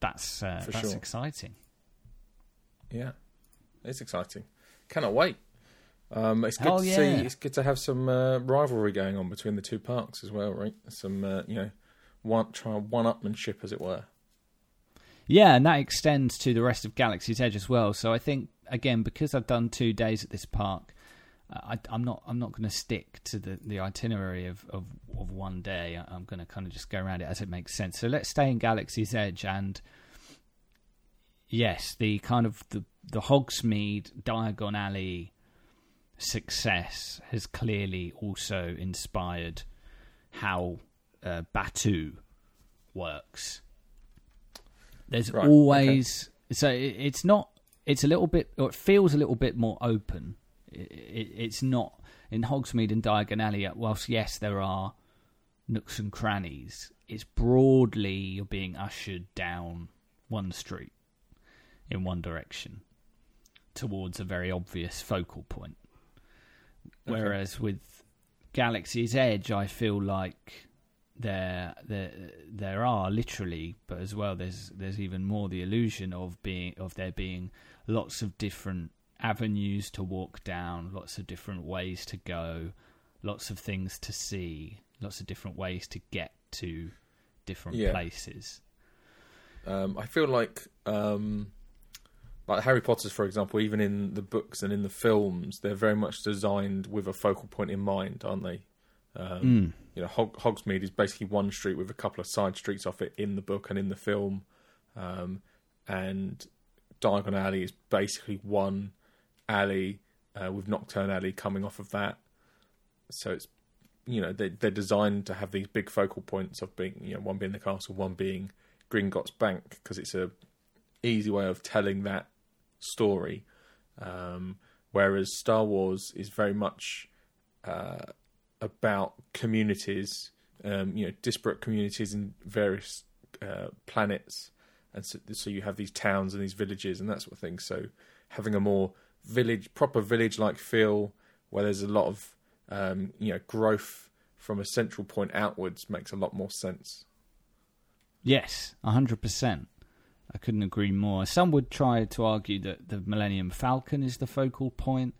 That's uh, that's sure. exciting. yeah, it's exciting. Cannot wait. Um, it's good Oh, to yeah. see. It's good to have some uh, rivalry going on between the two parks as well, right? Some uh, you know, one try one upmanship, as it were. Yeah, and that extends to the rest of Galaxy's Edge as well. So I think again because I've done two days at this park, I, I'm not I'm not going to stick to the, the itinerary of, of, of one day. I'm going to kind of just go around it as it makes sense. So let's stay in Galaxy's Edge and yes, the kind of the the Hogsmeade Diagon Alley success has clearly also inspired how uh, Batuu works. There's Right, always so it, it's not. It's a little bit, or it feels a little bit more open. It, it, it's not in Hogsmeade and Diagon Alley. Uh, whilst yes, there are nooks and crannies. It's broadly you're being ushered down one street in one direction towards a very obvious focal point. Okay. Whereas with Galaxy's Edge, I feel like there there there are literally, but as well there's there's even more the illusion of being of there being lots of different avenues to walk down, lots of different ways to go, lots of things to see, lots of different ways to get to different Yeah. places. Um, I feel like, um, like Harry Potter's, for example, even in the books and in the films, they're very much designed with a focal point in mind, aren't they? Um, Mm. You know, Hog- Hogsmeade is basically one street with a couple of side streets off it in the book and in the film, um, and Diagon Alley is basically one alley uh, with Knockturn Alley coming off of that. So it's you know they they're designed to have these big focal points of being you know one being the castle, one being Gringotts Bank because it's a easy way of telling that story. Um, whereas Star Wars is very much uh, about communities, um, you know, disparate communities in various uh, planets, and so, so you have these towns and these villages and that sort of thing. So having a more village, proper village-like feel, where there's a lot of um, you know growth from a central point outwards, makes a lot more sense. Yes, hundred percent. I couldn't agree more. Some would try to argue that the Millennium Falcon is the focal point.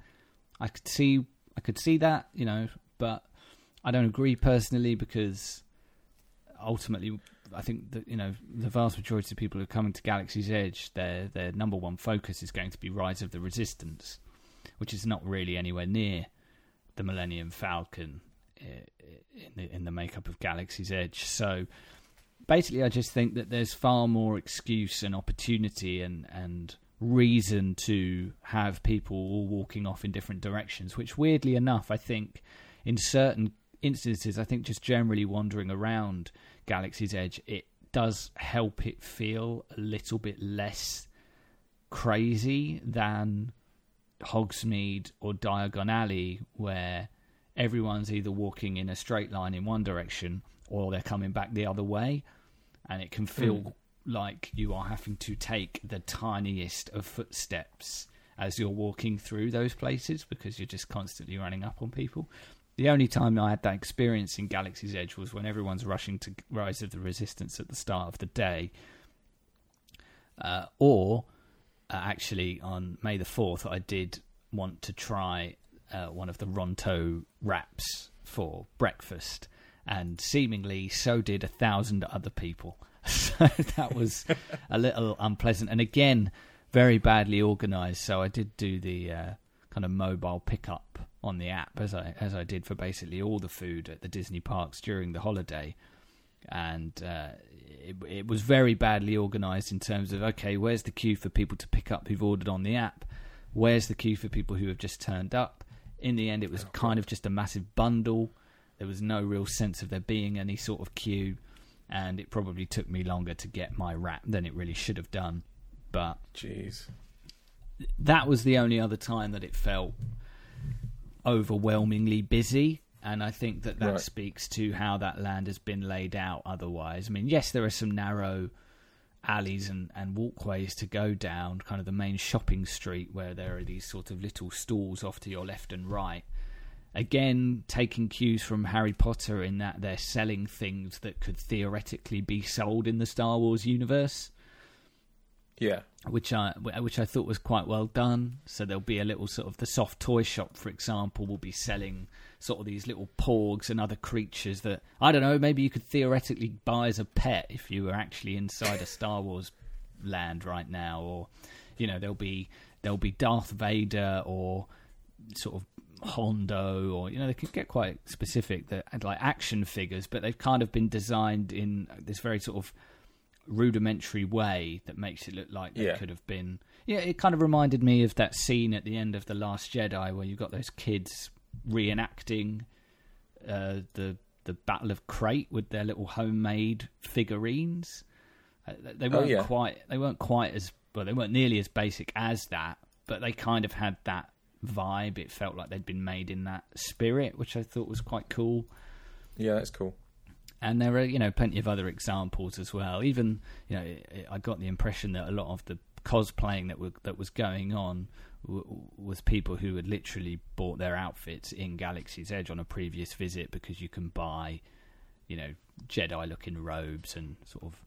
I could see, I could see that, you know, but I don't agree personally because ultimately, I think that you know the vast majority of people who are coming to Galaxy's Edge, their their number one focus is going to be Rise of the Resistance, which is not really anywhere near the Millennium Falcon eh, in the, in the makeup of Galaxy's Edge. So basically, I just think that there's far more excuse and opportunity and and reason to have people all walking off in different directions. Which, weirdly enough, I think in certain instances, I think just generally wandering around Galaxy's Edge, it does help it feel a little bit less crazy than Hogsmeade or Diagon Alley, where everyone's either walking in a straight line in one direction or they're coming back the other way, and it can feel Mm. like you are having to take the tiniest of footsteps as you're walking through those places because you're just constantly running up on people. The only time I had that experience in Galaxy's Edge was when everyone's rushing to Rise of the Resistance at the start of the day, uh, or uh, actually on May the fourth, I did want to try uh, one of the Ronto wraps for breakfast, and seemingly so did a thousand other people. So that was a little unpleasant, and again, very badly organised. So I did do the uh, kind of mobile pickup on the app as I as I did for basically all the food at the Disney parks during the holiday, and uh, it, it was very badly organised in terms of okay, where's the queue for people to pick up who've ordered on the app? Where's the queue for people who have just turned up? In the end, it was kind of just a massive bundle. There was no real sense of there being any sort of queue, and it probably took me longer to get my wrap than it really should have done. But Jeez. That was the only other time that it felt overwhelmingly busy. And I think that that Right. speaks to how that land has been laid out otherwise. I mean, yes, there are some narrow alleys and, and walkways to go down, kind of the main shopping street where there are these sort of little stalls off to your left and right. Again, taking cues from Harry Potter in that they're selling things that could theoretically be sold in the Star Wars universe. Yeah. which I which I thought was quite well done. So there'll be a little sort of the soft toy shop, for example, will be selling sort of these little porgs and other creatures that I don't know. Maybe you could theoretically buy as a pet if you were actually inside a Star Wars land right now, or you know there'll be there'll be Darth Vader or sort of Hondo, or you know they can get quite specific. That like action figures, but they've kind of been designed in this very sort of rudimentary way that makes it look like they Yeah. could have been. Yeah, it kind of reminded me of that scene at the end of the Last Jedi where you've got those kids reenacting uh, the the Battle of Crait with their little homemade figurines. Uh, they Oh, weren't yeah. quite. They weren't quite as well. They weren't nearly as basic as that, but they kind of had that vibe. It felt like they'd been made in that spirit, which I thought was quite cool. Yeah, that's cool. And there are, you know, plenty of other examples as well. Even, you know, I- got the impression that a lot of the cosplaying that were, that was going on w- was people who had literally bought their outfits in Galaxy's Edge on a previous visit because you can buy, you know, Jedi-looking robes and sort of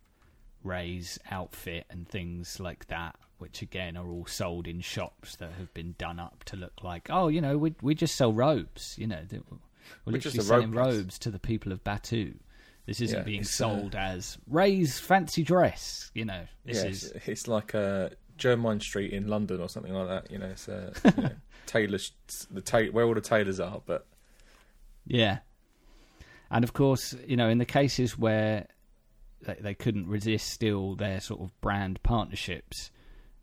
Rey's outfit and things like that, which again are all sold in shops that have been done up to look like, oh, you know, we we just sell robes, you know, we're We're literally selling robes to the people of Batuu. This isn't Yeah, being uh, sold as Rey's fancy dress, you know. This yeah, is it's, it's like uh, Jermyn Street in London or something like that. You know, it's uh, you know, tailors the ta- where all the tailors are. But Yeah. And of course, you know, in the cases where they, they couldn't resist still their sort of brand partnerships,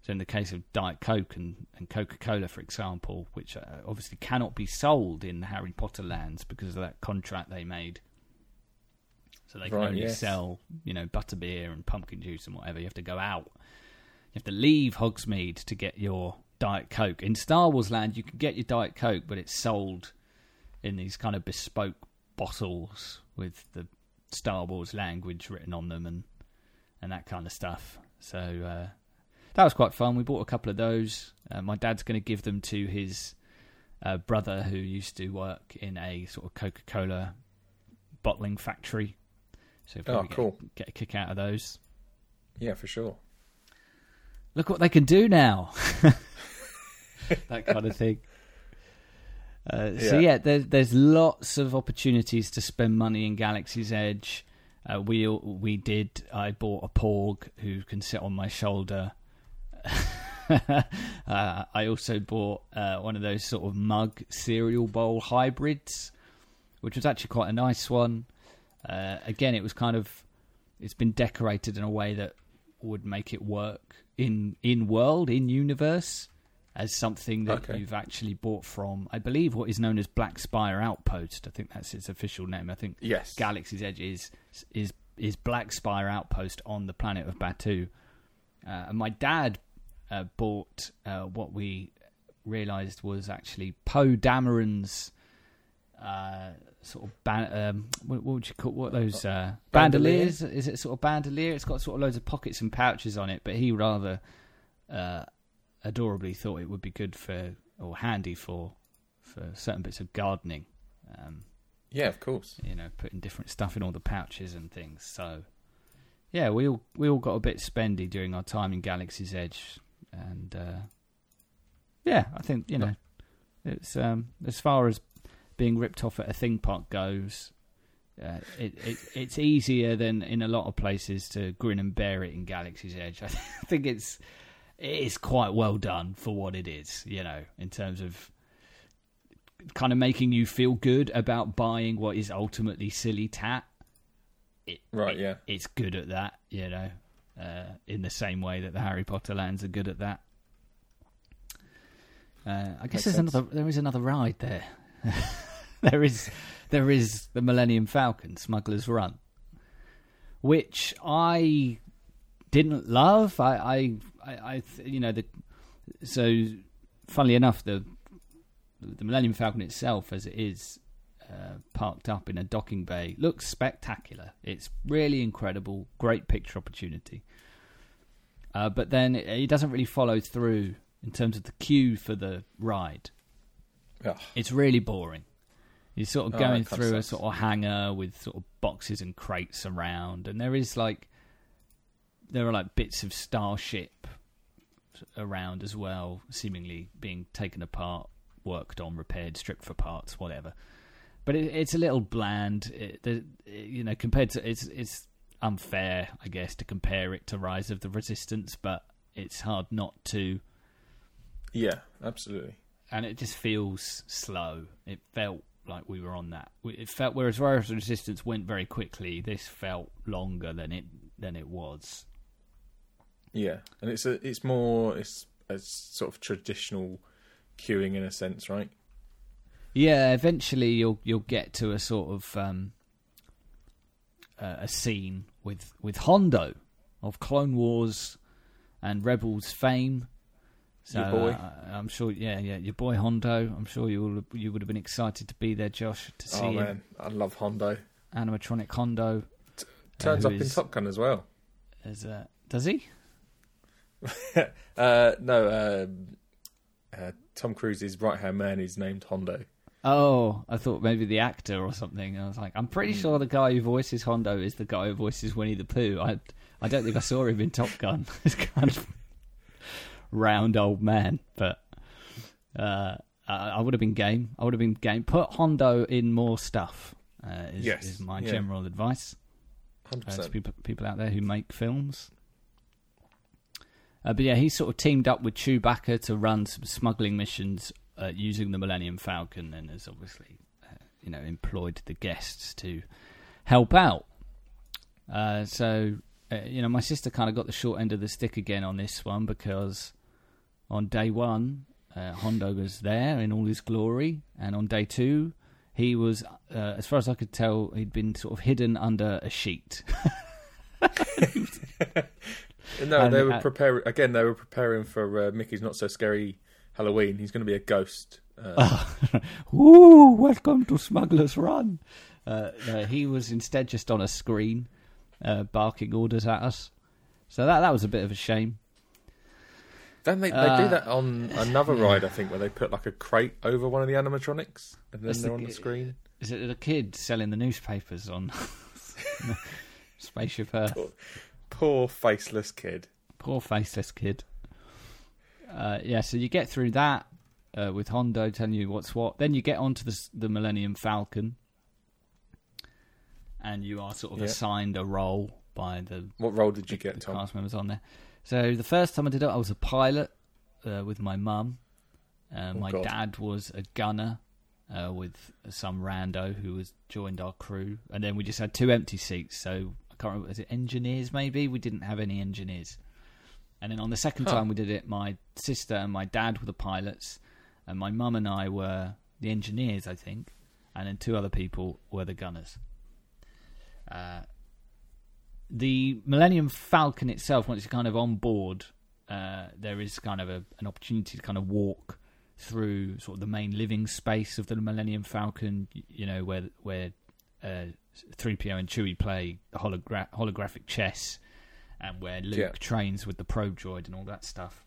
so in the case of Diet Coke and, and Coca Cola, for example, which uh, obviously cannot be sold in the Harry Potter lands because of that contract they made. So they can Right, only yes. sell, you know, butterbeer and pumpkin juice and whatever. You have to go out. You have to leave Hogsmeade to get your Diet Coke. In Star Wars land, you can get your Diet Coke, but it's sold in these kind of bespoke bottles with the Star Wars language written on them and and that kind of stuff. So uh, that was quite fun. We bought a couple of those. Uh, my dad's going to give them to his uh, brother who used to work in a sort of Coca Cola bottling factory. So Oh, get- cool. get a kick out of those. yeah, for sure. look what they can do now. that kind of thing. Uh, So Yeah. yeah, there's there's lots of opportunities to spend money in Galaxy's Edge. Uh, we we did. I bought a Porg who can sit on my shoulder. uh, I also bought uh, one of those sort of mug cereal bowl hybrids, which was actually quite a nice one. Uh, again, it was kind of it's been decorated in a way that would make it work in in world in universe as something that Okay. you've actually bought from I believe what is known as Black Spire Outpost. I think that's its official name. I think Yes. Galaxy's Edge is is is Black Spire Outpost on the planet of Batuu. Uh, and my dad uh, bought uh, what we realised was actually Poe Dameron's uh, sort of ban- um, what, what would you call what those uh, Bandolier? bandoliers? Is it sort of bandolier? It's got sort of loads of pockets and pouches on it, but he rather uh, adorably thought it would be good for or handy for for certain bits of gardening. Um, Yeah, of course. you know, putting different stuff in all the pouches and things. So, yeah, we all we all got a bit spendy during our time in Galaxy's Edge, and uh, yeah, I think you know, it's um, as far as being ripped off at a theme park goes. Uh, it, it it's easier than in a lot of places to grin and bear it in Galaxy's Edge. I think it's it is quite well done for what it is, you know, in terms of kind of making you feel good about buying what is ultimately silly tat. It, Right, yeah. It's good at that, you know, uh, in the same way that the Harry Potter lands are good at that. Uh, I guess Makes there's sense. another. There is another ride there. there is, there is the Millennium Falcon, Smuggler's Run, which I didn't love. I, I, I, you know, the so funnily enough, the the Millennium Falcon itself, as it is uh, parked up in a docking bay, looks spectacular. It's really incredible, great picture opportunity. Uh, but then it, it doesn't really follow through in terms of the queue for the ride. Ugh. It's really boring. You're sort of Oh, going kinda through a sort of hangar with sort of boxes and crates around, and there is like there are like bits of starship around as well, seemingly being taken apart, worked on, repaired, stripped for parts, whatever. But it, it's a little bland. It, the, you know, compared to it's it's unfair, I guess, to compare it to Rise of the Resistance, but it's hard not to. Yeah, absolutely. And it just feels slow. It felt like we were on that. It felt whereas Rise of Resistance went very quickly. This felt longer than it than it was. Yeah, and it's a it's more it's a sort of traditional queuing in a sense, right? Yeah, eventually you'll you'll get to a sort of um, uh, a scene with with Hondo of Clone Wars and Rebels fame. So, Your boy. uh, I'm sure, yeah, yeah, your boy Hondo. I'm sure you you would have been excited to be there, Josh, to see oh him. man, I love Hondo. animatronic Hondo. Turns who up in Top Gun as well. As, uh, does he? Uh, no, um, uh, Tom Cruise's right hand man is named Hondo. Oh, I thought maybe the actor or something. I was like, I'm pretty Hmm. sure the guy who voices Hondo is the guy who voices Winnie the Pooh. I, I don't think I saw him in Top Gun. This kind of round old man, but uh, I, I would have been game. I would have been game. Put Hondo in more stuff. Uh, is, Yes, is my yeah. general advice uh, to people people out there who make films. Uh, but yeah, he sort of teamed up with Chewbacca to run some smuggling missions uh, using the Millennium Falcon, and has obviously, uh, you know, employed the guests to help out. Uh, so, uh, you know, my sister kind of got the short end of the stick again on this one because on day one, uh, Hondo was there in all his glory, and on day two, he was, uh, as far as I could tell, he'd been sort of hidden under a sheet. No, And, they were preparing again. They were preparing for uh, Mickey's Not So Scary Halloween. He's going to be a ghost. Uh, Ooh, welcome to Smuggler's Run. Uh, no, he was instead just on a screen, uh, barking orders at us. So that that was a bit of a shame. Then they, they Uh, do that on another ride, I think, where they put like a crate over one of the animatronics, and then they're the- on the screen. Is it a kid selling the newspapers on Spaceship Earth? Poor faceless kid. Poor faceless kid. Uh, yeah, so you get through that uh, with Hondo telling you what's what. Then you get onto the, the Millennium Falcon, and you are sort of Yeah. assigned a role by the What role did you the get, Tom? cast members on there. So the first time I did it, I was a pilot uh, with my mum. Uh, Oh, my God. dad was a gunner uh, with some rando who was joined our crew, and then we just had two empty seats. So I can't remember, is it engineers? Maybe we didn't have any engineers. And then on the second Huh. time we did it, my sister and my dad were the pilots, and my mum and I were the engineers, I think, and then two other people were the gunners. Uh, the Millennium Falcon itself, once you're kind of on board, uh, there is kind of a, an opportunity to kind of walk through sort of the main living space of the Millennium Falcon. You know where where uh, 3PO and Chewie play hologra- holographic chess, and where Luke Yeah. trains with the probe droid and all that stuff.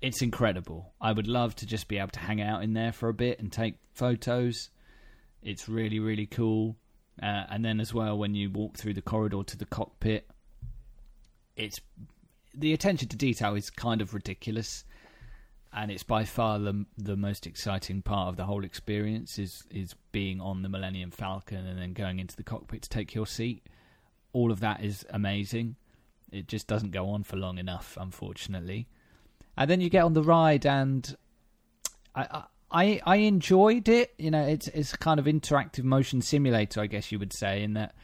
It's incredible. I would love to just be able to hang out in there for a bit and take photos. It's really really cool. Uh, and then as well, when you walk through the corridor to the cockpit, it's the attention to detail is kind of ridiculous, and it's by far the the most exciting part of the whole experience is is being on the Millennium Falcon and then going into the cockpit to take your seat. All of that is amazing. It just doesn't go on for long enough, unfortunately. And then you get on the ride, and I, I I I enjoyed it. You know, it's it's a kind of interactive motion simulator, I guess you would say, in that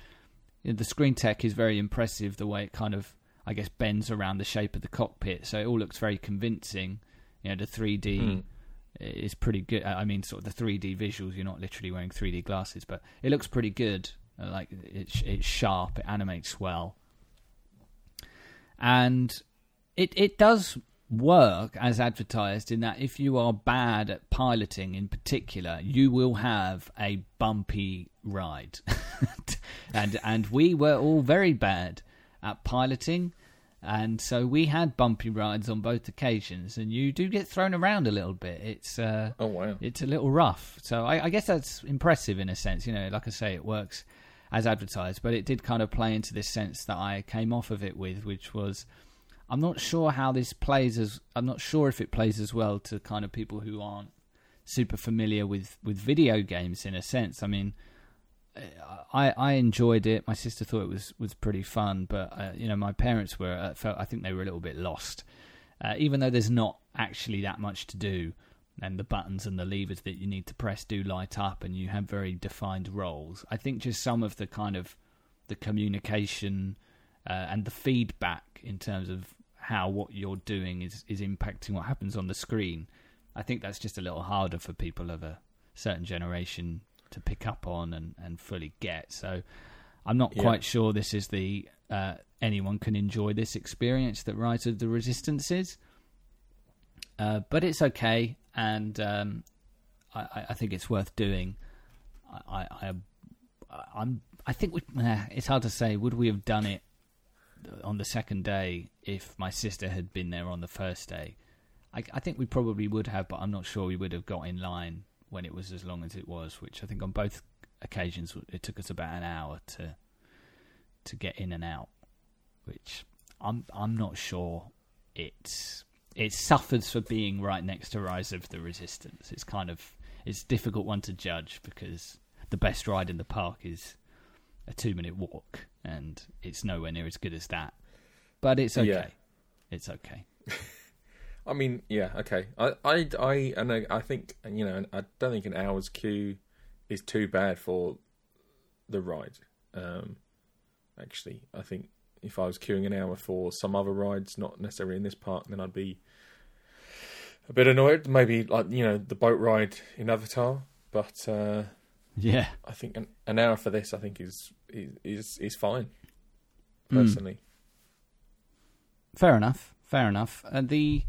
you know, the screen tech is very impressive. The way it kind of, I guess, bends around the shape of the cockpit, so it all looks very convincing. You know, the 3D Mm. is pretty good. I mean, sort of the 3D visuals. You're not literally wearing 3D glasses, but it looks pretty good. Uh, Like it's it's sharp. It animates well, and it it does work as advertised in that if you are bad at piloting in particular you will have a bumpy ride and and we were all very bad at piloting and so we had bumpy rides on both occasions and you do get thrown around a little bit it's uh Oh wow! it's a little rough. So I, I guess that's impressive in a sense. You know, like I say, it works as advertised, but it did kind of play into this sense that I came off of it with, which was I'm not sure how this plays as. I'm not sure if it plays as well to kind of people who aren't super familiar with with video games in a sense. I mean, I I enjoyed it. My sister thought it was was pretty fun, but uh, you know, my parents were uh, felt I think they were a little bit lost. Uh, even though there's not actually that much to do, and the buttons and the levers that you need to press do light up, and you have very defined roles. I think just some of the kind of the communication uh, and the feedback in terms of how what you're doing is is impacting what happens on the screen. I think that's just a little harder for people of a certain generation to pick up on and, and fully get. So I'm not Yeah. quite sure this is the uh, anyone can enjoy this experience that Rise of the Resistance is. Uh, but it's okay, and um, I, I- think it's worth doing. I, I, I I'm I think we, eh, it's hard to say. Would we have done it on the second day if my sister had been there on the first day? I, I think we probably would have, but I'm not sure we would have got in line when it was as long as it was. Which I think on both occasions it took us about an hour to to get in and out. Which I'm I'm not sure it's it suffers for being right next to Rise of the Resistance. It's kind of it's difficult one to judge because the best ride in the park is a two minute walk, and it's nowhere near as good as that. But it's okay. Yeah. It's okay. I mean, yeah, okay. I, I, I, and I, I think you know, I don't think an hour's queue is too bad for the ride. Um, actually, I think if I was queuing an hour for some other rides, not necessarily in this park, then I'd be a bit annoyed. Maybe like you know the boat ride in Avatar, but uh, Yeah. I think an, an hour for this, I think is is is, is fine. Mm. Personally, Fair enough. Fair enough. And the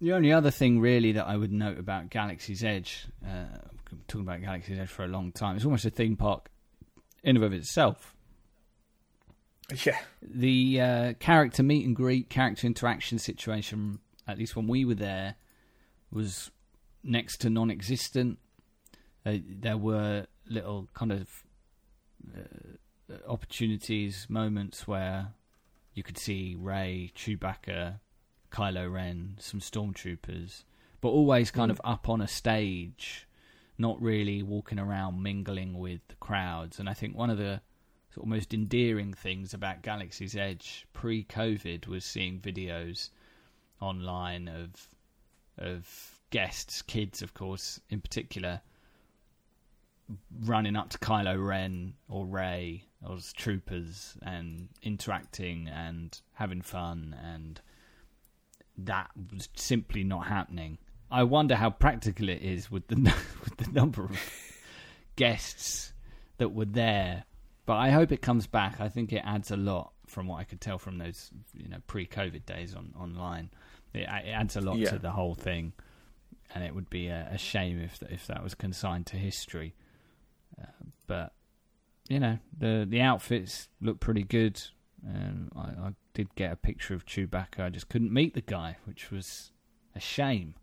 the only other thing really that I would note about Galaxy's Edge, uh, I've been talking about Galaxy's Edge for a long time. It's almost a theme park in and of itself. yeah, the uh, character meet and greet, character interaction situation, at least when we were there, was next to non-existent. Uh, there were little kind of uh, opportunities, moments where you could see Rey, Chewbacca, Kylo Ren, some stormtroopers, but always kind Mm. of up on a stage, not really walking around mingling with the crowds. And I think one of the sort of most endearing things about Galaxy's Edge pre-COVID was seeing videos online of of guests, kids, of course, in particular, running up to Kylo Ren or Rey or as troopers and interacting and having fun, and that was simply not happening. I wonder how practical it is with the with the number of guests that were there but I hope it comes back. I think it adds a lot from what I could tell from those you know pre-COVID days on online. It, it adds a lot Yeah. to the whole thing, and it would be a, a shame if if that was consigned to history. But you know the the outfits look pretty good. Um, I, I did get a picture of Chewbacca. I just couldn't meet the guy, which was a shame.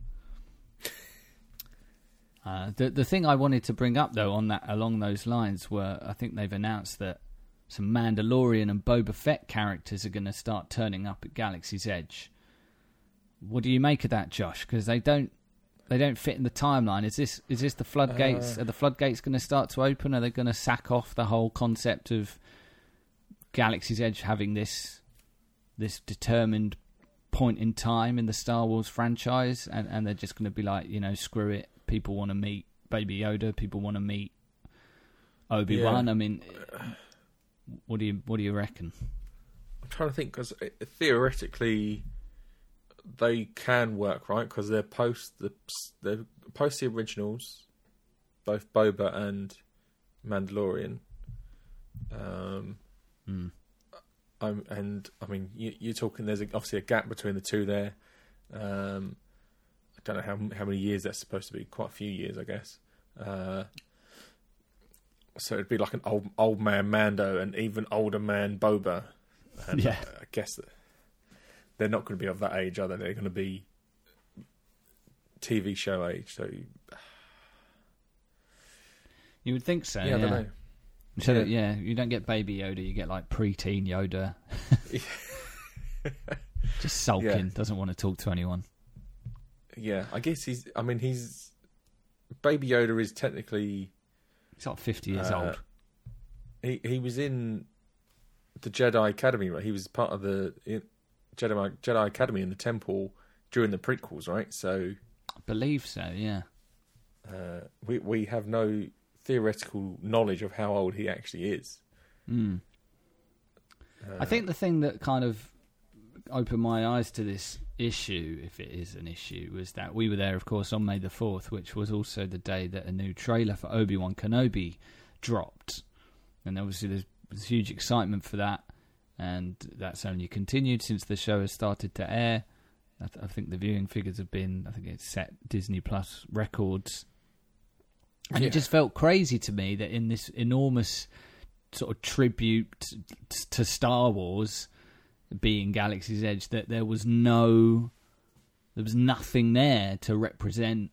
Uh, the the thing I wanted to bring up though on that along those lines were I think they've announced that some Mandalorian and Boba Fett characters are going to start turning up at Galaxy's Edge. What do you make of that, Josh? Because they don't they don't fit in the timeline. Is this is this the floodgates? Uh. are the floodgates going to start to open? Are they going to sack off the whole concept of Galaxy's Edge having this this determined point in time in the Star Wars franchise, and, and they're just going to be like, you know, screw it. People want to meet Baby Yoda. People want to meet Obi Wan. Yeah. I mean, what do you what do you reckon? I'm trying to think because theoretically they can work right because they're post the they're post the originals, both Boba and Mandalorian. Um, Hmm. I'm, and I mean you, you're talking. There's a, obviously a gap between the two there. Um, I don't know how how many years that's supposed to be. Quite a few years, I guess. Uh, so it'd be like an old old man Mando and even older man Boba. And Yeah. I guess that they're not going to be of that age, are they? They're going to be TV show age. So You would think so. yeah, I don't know. So Yeah. that, yeah, you don't get Baby Yoda. You get like preteen Yoda. Just sulking, Yeah. doesn't want to talk to anyone. Yeah, I guess he's. I mean, he's. Baby Yoda is technically. He's like 50 years Uh, old. He he was in the Jedi Academy, right? He was part of the Jedi Jedi Academy in the Temple during the prequels, right? So I believe so, yeah. uh, we we have no theoretical knowledge of how old he actually is. Mm. I think the thing that kind of opened my eyes to this issue, if it is an issue, was that we were there, of course, on May the 4th, which was also the day that a new trailer for Obi Wan Kenobi dropped. And obviously, there's, there's huge excitement for that. And that's only continued since the show has started to air. I, th- I think the viewing figures have been, I think it's set Disney Plus records. And Yeah. it just felt crazy to me that in this enormous sort of tribute t- to Star Wars being Galaxy's Edge that there was no there was nothing there to represent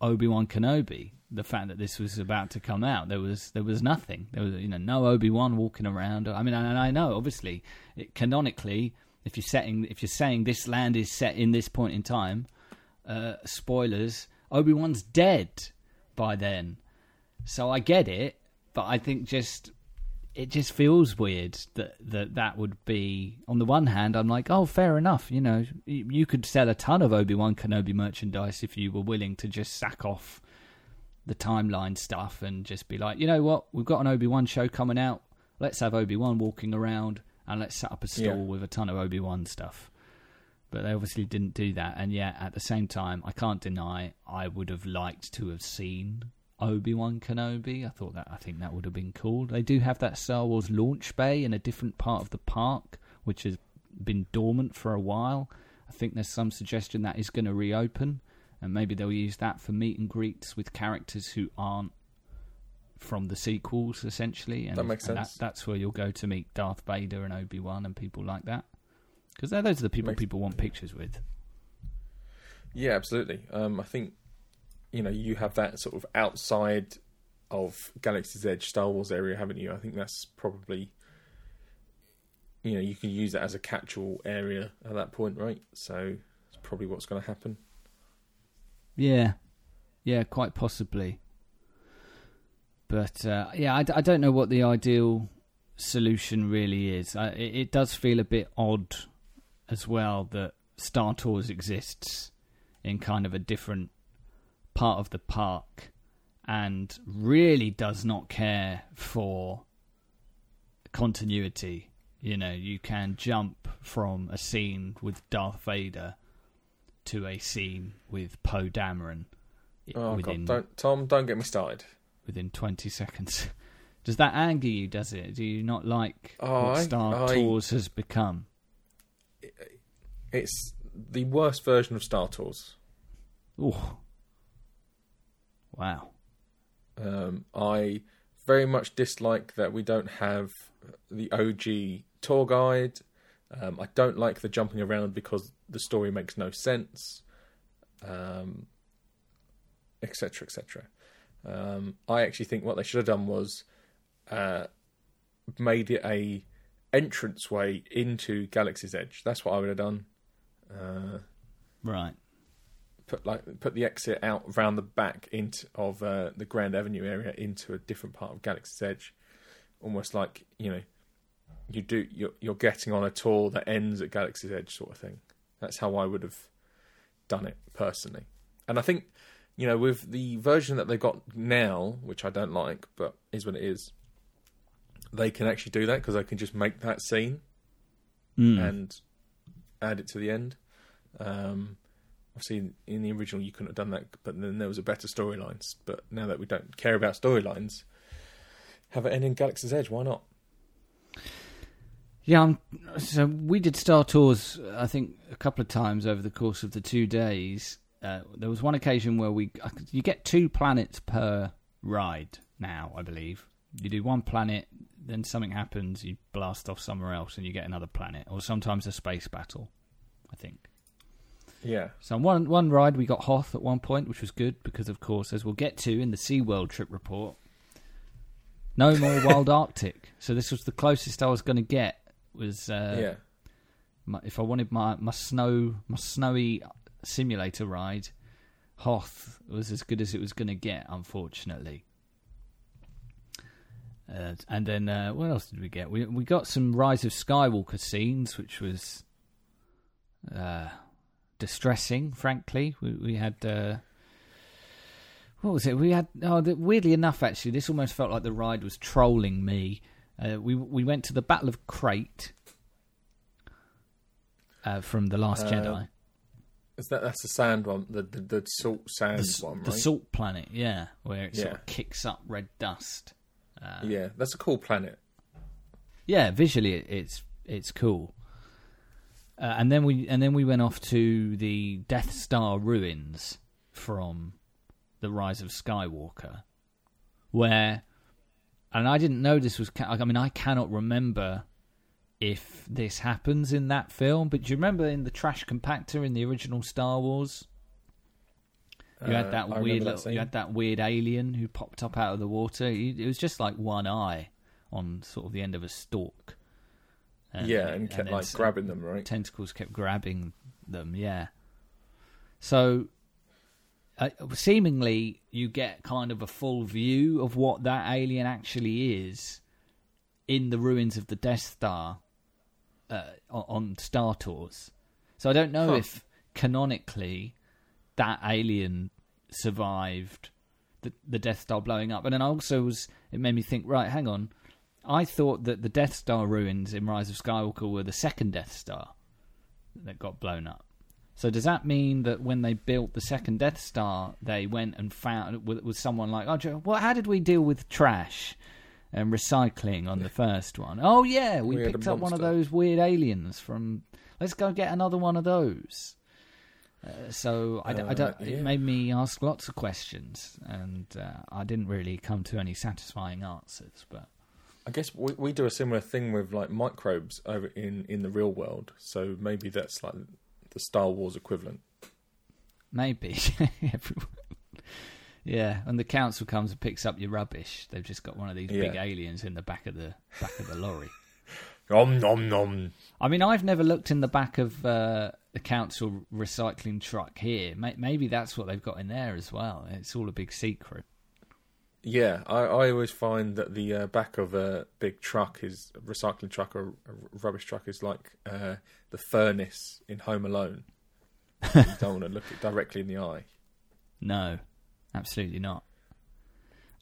Obi-Wan Kenobi the fact that this was about to come out there was there was nothing. There was you know no Obi-Wan walking around. I mean and I know obviously it, canonically if you're setting if you're saying this land is set in this point in time uh, spoilers Obi-Wan's dead by then. So I get it but I think just it just feels weird that, that that would be on the one hand i'm like oh fair enough you know you, you could sell a ton of obi-wan kenobi merchandise if you were willing to just sack off the timeline stuff and just be like you know what we've got an obi-wan show coming out let's have obi-wan walking around and let's set up a stall Yeah. with a ton of obi-wan stuff but they obviously didn't do that and yet at the same time i can't deny i would have liked to have seen Obi Wan Kenobi. I thought that I think that would have been cool. They do have that Star Wars launch bay in a different part of the park, which has been dormant for a while. I think there's some suggestion that is going to reopen, and maybe they'll use that for meet and greets with characters who aren't from the sequels, essentially. And, That makes sense. that's where you'll go to meet Darth Vader and Obi Wan and people like that, because those are the people Makes- people want pictures with. Yeah, absolutely. Um, I think you know you have that sort of outside of Galaxy's Edge Star Wars area, haven't you? I think that's probably you know you can use that as a catch-all area at that point, right? So it's probably what's going to happen. Yeah, yeah, quite possibly. But uh, yeah, I don't know what the ideal solution really is. I, it, it does feel a bit odd as well that Star Tours exists in kind of a different part of the park and really does not care for continuity. You know, you can jump from a scene with Darth Vader to a scene with Poe Dameron Oh within God, don't Tom, don't get me started. within twenty seconds. Does that anger you? Does it? Do you not like Oh, what Star I- Tours has become? It's the worst version of Star Tours. Oh, wow. Um, I very much dislike that we don't have the OG tour guide. Um, I don't like the jumping around because the story makes no sense, um, etc., etc. Um, I actually think what they should have done was uh, made it a entranceway into Galaxy's Edge. That's what I would have done. Uh, Right. put like put the exit out round the back into of uh, the Grand Avenue area into a different part of Galaxy's Edge, almost like you know you do you're, you're getting on a tour that ends at Galaxy's Edge sort of thing. That's how I would have done it personally, and I think you know with the version that they've got now, which I don't like, but is what it is. They can actually do that because they can just make that scene Mm. and add it to the end. Um, obviously, in, in the original, you couldn't have done that, but then there was a better storylines. But now that we don't care about storylines, have it end in Galaxy's Edge. Why not? Yeah, I'm, so we did Star Tours, I think, a couple of times over the course of the two days. Uh, there was one occasion where we you get two planets per ride now, I believe. You do one planet, then something happens, you blast off somewhere else, and you get another planet, or sometimes a space battle. I think. Yeah, So on one one ride we got Hoth at one point, which was good because, of course, as we'll get to in the SeaWorld trip report, no more Wild Arctic. So this was the closest I was going to get was uh, yeah, My, if I wanted my my snow my snowy simulator ride, Hoth was as good as it was going to get. Unfortunately. Uh, and then uh, what else did we get? We we got some Rise of Skywalker scenes, which was uh, distressing. Frankly, we we had uh, what was it? We had oh, the, weirdly enough, actually, this almost felt like the ride was trolling me. Uh, we we went to the Battle of Crait uh, from the Last Uh, Jedi, Is that that's the sand one, the the, the salt sand the, one, right? the Salt Planet, yeah, where it sort of kicks up red dust. Uh, Yeah, that's a cool planet. yeah, visually it, it's it's cool. Uh, and then we and then we went off to the Death Star ruins from the Rise of Skywalker, where, and I didn't know this was. I mean, I cannot remember if this happens in that film, but do you remember in the trash compactor in the original Star Wars? You Uh, had that I weird, that you had that weird alien who popped up out of the water. It was just like one eye on sort of the end of a stalk. yeah, and kept then like grabbing them, right? Tentacles kept grabbing them. Yeah. So, uh, seemingly, you get kind of a full view of what that alien actually is in the ruins of the Death Star uh, on, Star Tours. So I don't know Huh. if canonically that alien survived the the Death Star blowing up. And then I also was it made me think, right, hang on. I thought that the Death Star ruins in Rise of Skywalker were the second Death Star that got blown up. So does that mean that when they built the second Death Star, they went and found with, someone like, oh, Joe, well, how did we deal with trash and recycling on the first one? Oh yeah, we, We picked up one of those weird aliens from. Let's go get another one of those. Uh, so I, d- I Uh, don't. yeah. It made me ask lots of questions, and uh, I didn't really come to any satisfying answers. But I guess we we do a similar thing with like microbes over in in the real world. So maybe that's like the Star Wars equivalent. maybe everyone. Yeah, and the council comes and picks up your rubbish, they've just got one of these big aliens in the back of the back of the lorry. Om nom nom. I mean, I've never looked in the back of uh, the council recycling truck here. May- Maybe that's what they've got in there as well. It's all a big secret. Yeah, I, I always find that the uh, back of a big truck is a recycling truck or a rubbish truck is like uh, the furnace in Home Alone. you don't want to look it directly in the eye. No, absolutely not.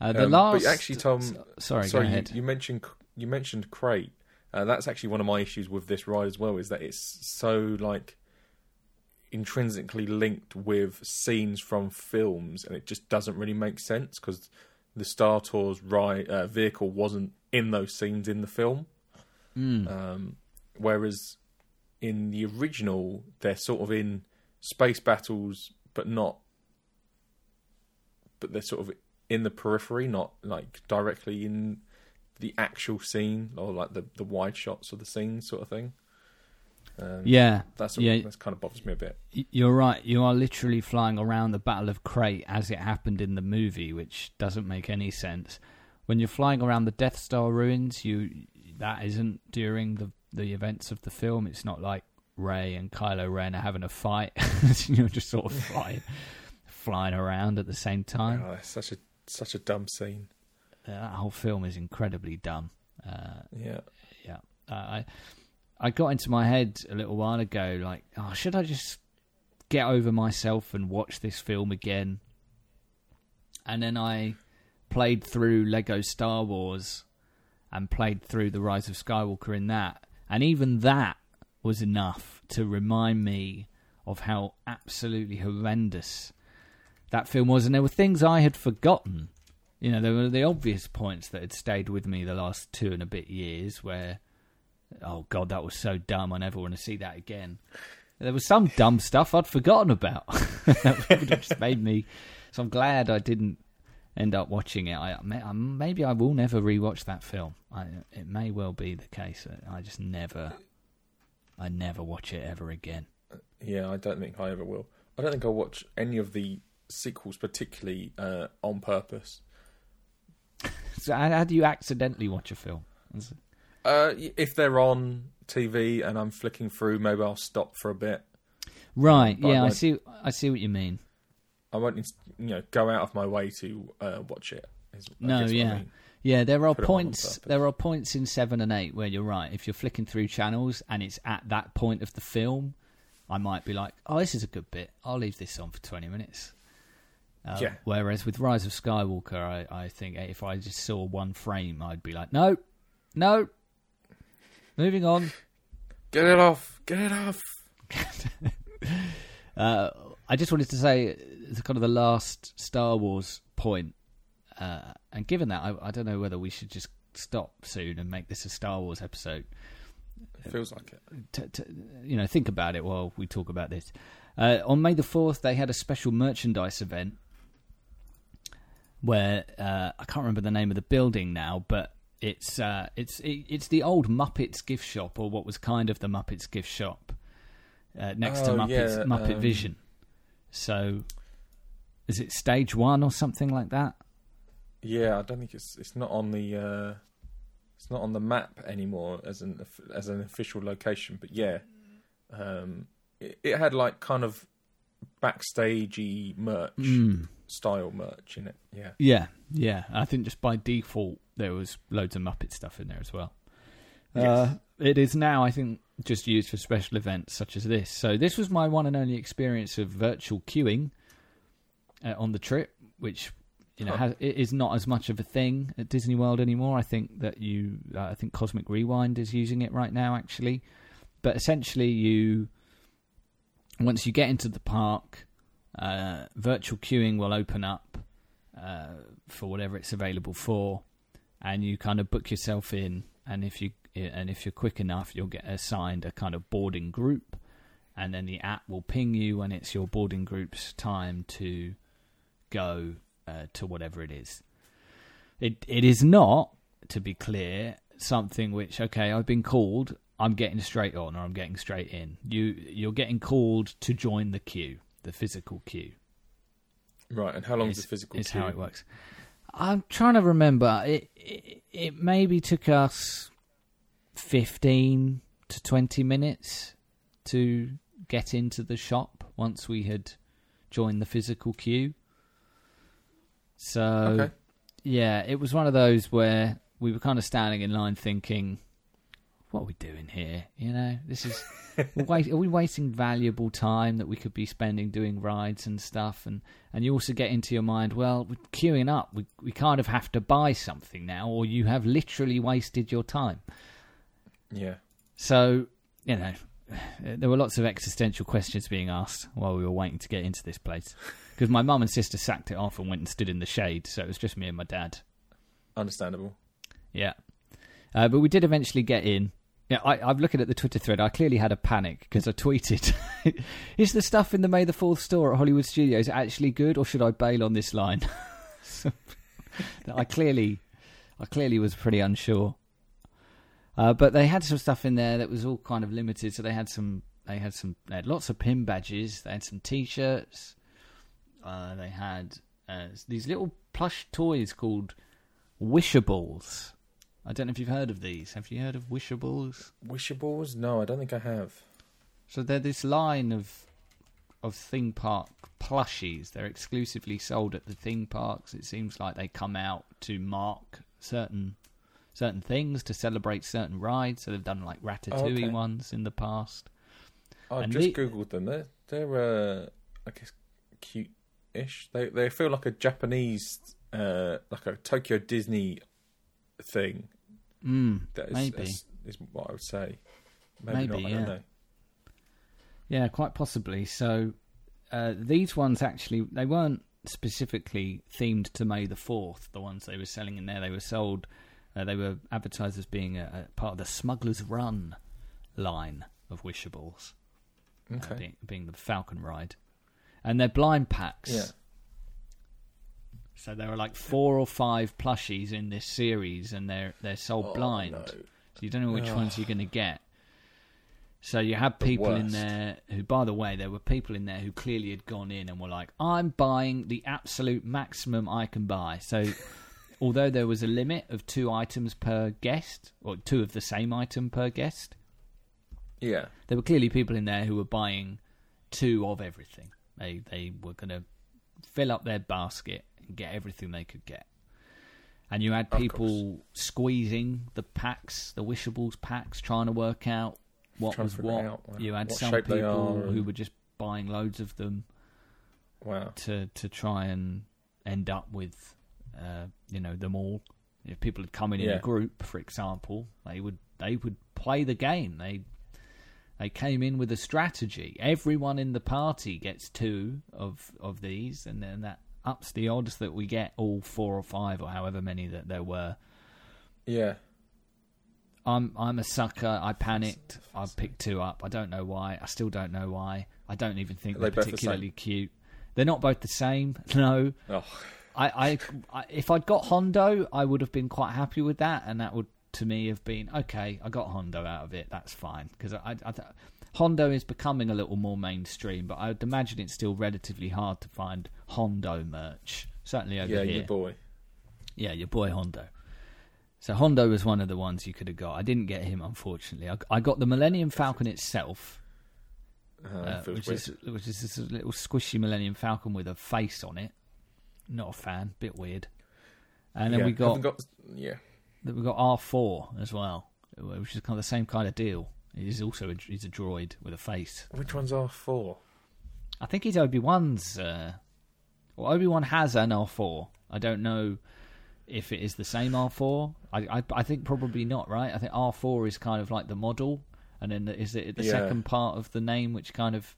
Uh, the Um, last, but actually, Tom, sorry, sorry, go you, ahead. you mentioned you mentioned Crait. Uh, that's actually one of my issues with this ride as well. Is that it's so like intrinsically linked with scenes from films, and it just doesn't really make sense because the Star Tours ride uh, vehicle wasn't in those scenes in the film. Mm. Um, whereas in the original, they're sort of in space battles, but not. But they're sort of in the periphery, not like directly in the actual scene or like the the wide shots of the scene, sort of thing. Um, yeah, that's yeah. that's kind of bothers me a bit. You're right. You are literally flying around the Battle of Crait as it happened in the movie, which doesn't make any sense. When you're flying around the Death Star ruins, you that isn't during the the events of the film. It's not like Rey and Kylo Ren are having a fight. you're just sort of flying, flying around at the same time. Oh, such a such a dumb scene. Uh, that whole film is incredibly dumb. Uh, Yeah, yeah, uh, I I got into my head a little while ago, like, oh, should I just get over myself and watch this film again? And then I played through Lego Star Wars and played through The Rise of Skywalker in that, and even that was enough to remind me of how absolutely horrendous that film was, and there were things I had forgotten. You know, there were the obvious points that had stayed with me the last two and a bit years where, oh God, that was so dumb. I never want to see that again. There was some dumb stuff I'd forgotten about. that would have just made me. So I'm glad I didn't end up watching it. I, I- maybe I will never rewatch that film. I, it may well be the case. I just never, I never watch it ever again. yeah. I don't think I ever will. I don't think I'll watch any of the sequels, particularly uh, on purpose. So how, do you accidentally watch a film? Uh, if they're on TV and I'm flicking through, maybe I'll stop for a bit. Right. But yeah, I won't- see. I see what you mean. I won't, you know, go out of my way to uh, watch it. is- No, what I yeah. mean. Yeah, there are Put it on on points. There are points in seven and eight where you're right. If you're flicking through channels and it's at that point of the film, I might be like, "Oh, this is a good bit. I'll leave this on for twenty minutes." Uh, Yeah. Whereas with Rise of Skywalker, I, I think if I just saw one frame, I'd be like, "No, no, moving on." Get it off. Get it off. Uh, I just wanted to say, it's kind of the last Star Wars point, uh, and given that, I, I don't know whether we should just stop soon and make this a Star Wars episode. It feels like it. to, to, you know, think about it while we talk about this. Uh, on May the fourth, they had a special merchandise event where uh, I can't remember the name of the building now, but it's uh, it's it, it's the old Muppets gift shop, or what was kind of the Muppets gift shop, uh, next to Oh, Muppets yeah, Muppet um, Vision. So, is it stage one or something like that? Yeah, I don't think it's it's not on the uh, it's not on the map anymore as an as an official location. But yeah, um, it, it had like kind of backstagey merch Mm. style merch in it. Yeah, Yeah, yeah. I think just by default there was loads of Muppet stuff in there as well. Yes. Uh, it is now, I think, just used for special events such as this. So this was my one and only experience of virtual queuing uh, on the trip, which you know Huh. has, it is not as much of a thing at Disney World anymore. I think that you, uh, I think Cosmic Rewind is using it right now, actually. But essentially, you once you get into the park, uh, virtual queuing will open up uh, for whatever it's available for, and you kind of book yourself in. And if you and if you're quick enough, you'll get assigned a kind of boarding group, and then the app will ping you when it's your boarding group's time to go uh, to whatever it is. It it is not, to be clear, something which okay, I've been called. I'm getting straight on, or I'm getting straight in. You you're getting called to join the queue, the physical queue. right. And how long is Is- the physical? is queue? how it works. I'm trying to remember. It, it it maybe took us fifteen to twenty minutes to get into the shop once we had joined the physical queue. So Okay. yeah, it was one of those where we were kind of standing in line thinking, "What are we doing here? You know, this is we're wait, are we wasting valuable time that we could be spending doing rides and stuff?" And and you also get into your mind, well, with queuing up, we we kind of have to buy something now, or you have literally wasted your time. Yeah. So you know, there were lots of existential questions being asked while we were waiting to get into this place. Because my mum and sister sacked it off and went and stood in the shade, so it was just me and my dad. Understandable. Yeah. Uh, but we did eventually get in. Yeah, I, I'm looking at the Twitter thread. I clearly had a panic because I tweeted, "Is the stuff in the May the Fourth store at Hollywood Studios actually good, or should I bail on this line?" So, I clearly, I clearly was pretty unsure. Uh, but they had some stuff in there that was all kind of limited. So they had some, they had some, they had lots of pin badges. They had some T-shirts. Uh, they had uh, these little plush toys called Wishables. I don't know if you've heard of these. Have you heard of Wishables? Wishables? No, I don't think I have. So they're this line of of theme park plushies. They're exclusively sold at the theme parks. It seems like they come out to mark certain certain things to celebrate certain rides. So they've done like Ratatouille okay. ones in the past. I And just the- googled them. They're they're uh, I guess cute-ish. They they feel like a Japanese, uh, like a Tokyo Disney thing. Mm, That is, maybe. is, is what I would say. Maybe, Maybe, not. I yeah. don't know. Yeah, quite possibly. So uh, these ones actually they weren't specifically themed to May the Fourth. The ones they were selling in there, they were sold. Uh, they were advertised as being a, a part of the Smuggler's Run line of Wishables, uh, being, being the Falcon ride, and they're blind packs. yeah. So there are like four or five plushies in this series, and they're they're sold Oh, blind. no. So you don't know which ones you're going to get. So you had The people in there who, by the way, there were people in there who clearly had gone in and were like, "I'm buying the absolute maximum I can buy." So although there was a limit of two items per guest, or two of the same item per guest, Yeah. there were clearly people in there who were buying two of everything. They they were going to fill up their basket and get everything they could get. And you had people squeezing the packs, the wishables packs, trying to work out what was what. out, uh, you had what some people who and- were just buying loads of them Wow. to to try and end up with uh, you know them all. If people had come in in a group, for example, they would they would play the game. They they came in with a strategy. Everyone in the party gets two of of these, and then that ups the odds that we get all four or five or however many that there were. Yeah. I'm I'm a sucker. I panicked. I picked two up. I don't know why. I still don't know why. I don't even think Are they're they both the particularly cute. They're not both the same. No. Oh. I, I, I if I'd got Hondo, I would have been quite happy with that, and that would to me have been okay. I got Hondo out of it. That's fine because I, I, I, Hondo is becoming a little more mainstream, but I would imagine it's still relatively hard to find Hondo merch. Certainly over Yeah, here. your boy. Yeah, your boy Hondo. So Hondo was one of the ones you could have got. I didn't get him, unfortunately. I, I got the Millennium Falcon itself, Uh, uh, which is which is this little squishy Millennium Falcon with a face on it. Not a fan, bit weird. And then yeah. we got, got. Yeah. we got R four as well, which is kind of the same kind of deal. He's also a, he's a droid with a face. Which one's R four? I think he's Obi Wan's. Uh, well, Obi Wan has an R four. I don't know if it is the same R four. I, I I think probably not. Right? I think R four is kind of like the model, and then the, is it the Yeah. second part of the name which kind of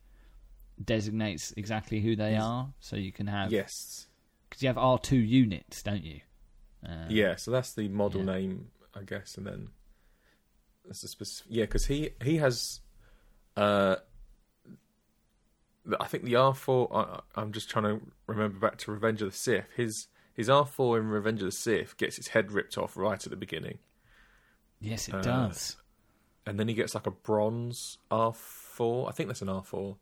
designates exactly who they are. So you can have Yes. Because you have R two units, don't you? Uh, Yeah. So that's the model yeah. name, I guess, and then that's the specific. Yeah, because he he has. Uh, I think the R four. I, I'm just trying to remember back to Revenge of the Sith. His his R four in Revenge of the Sith gets its head ripped off right at the beginning, Yes, it Uh, does. and then he gets like a bronze R four. I think that's an R four,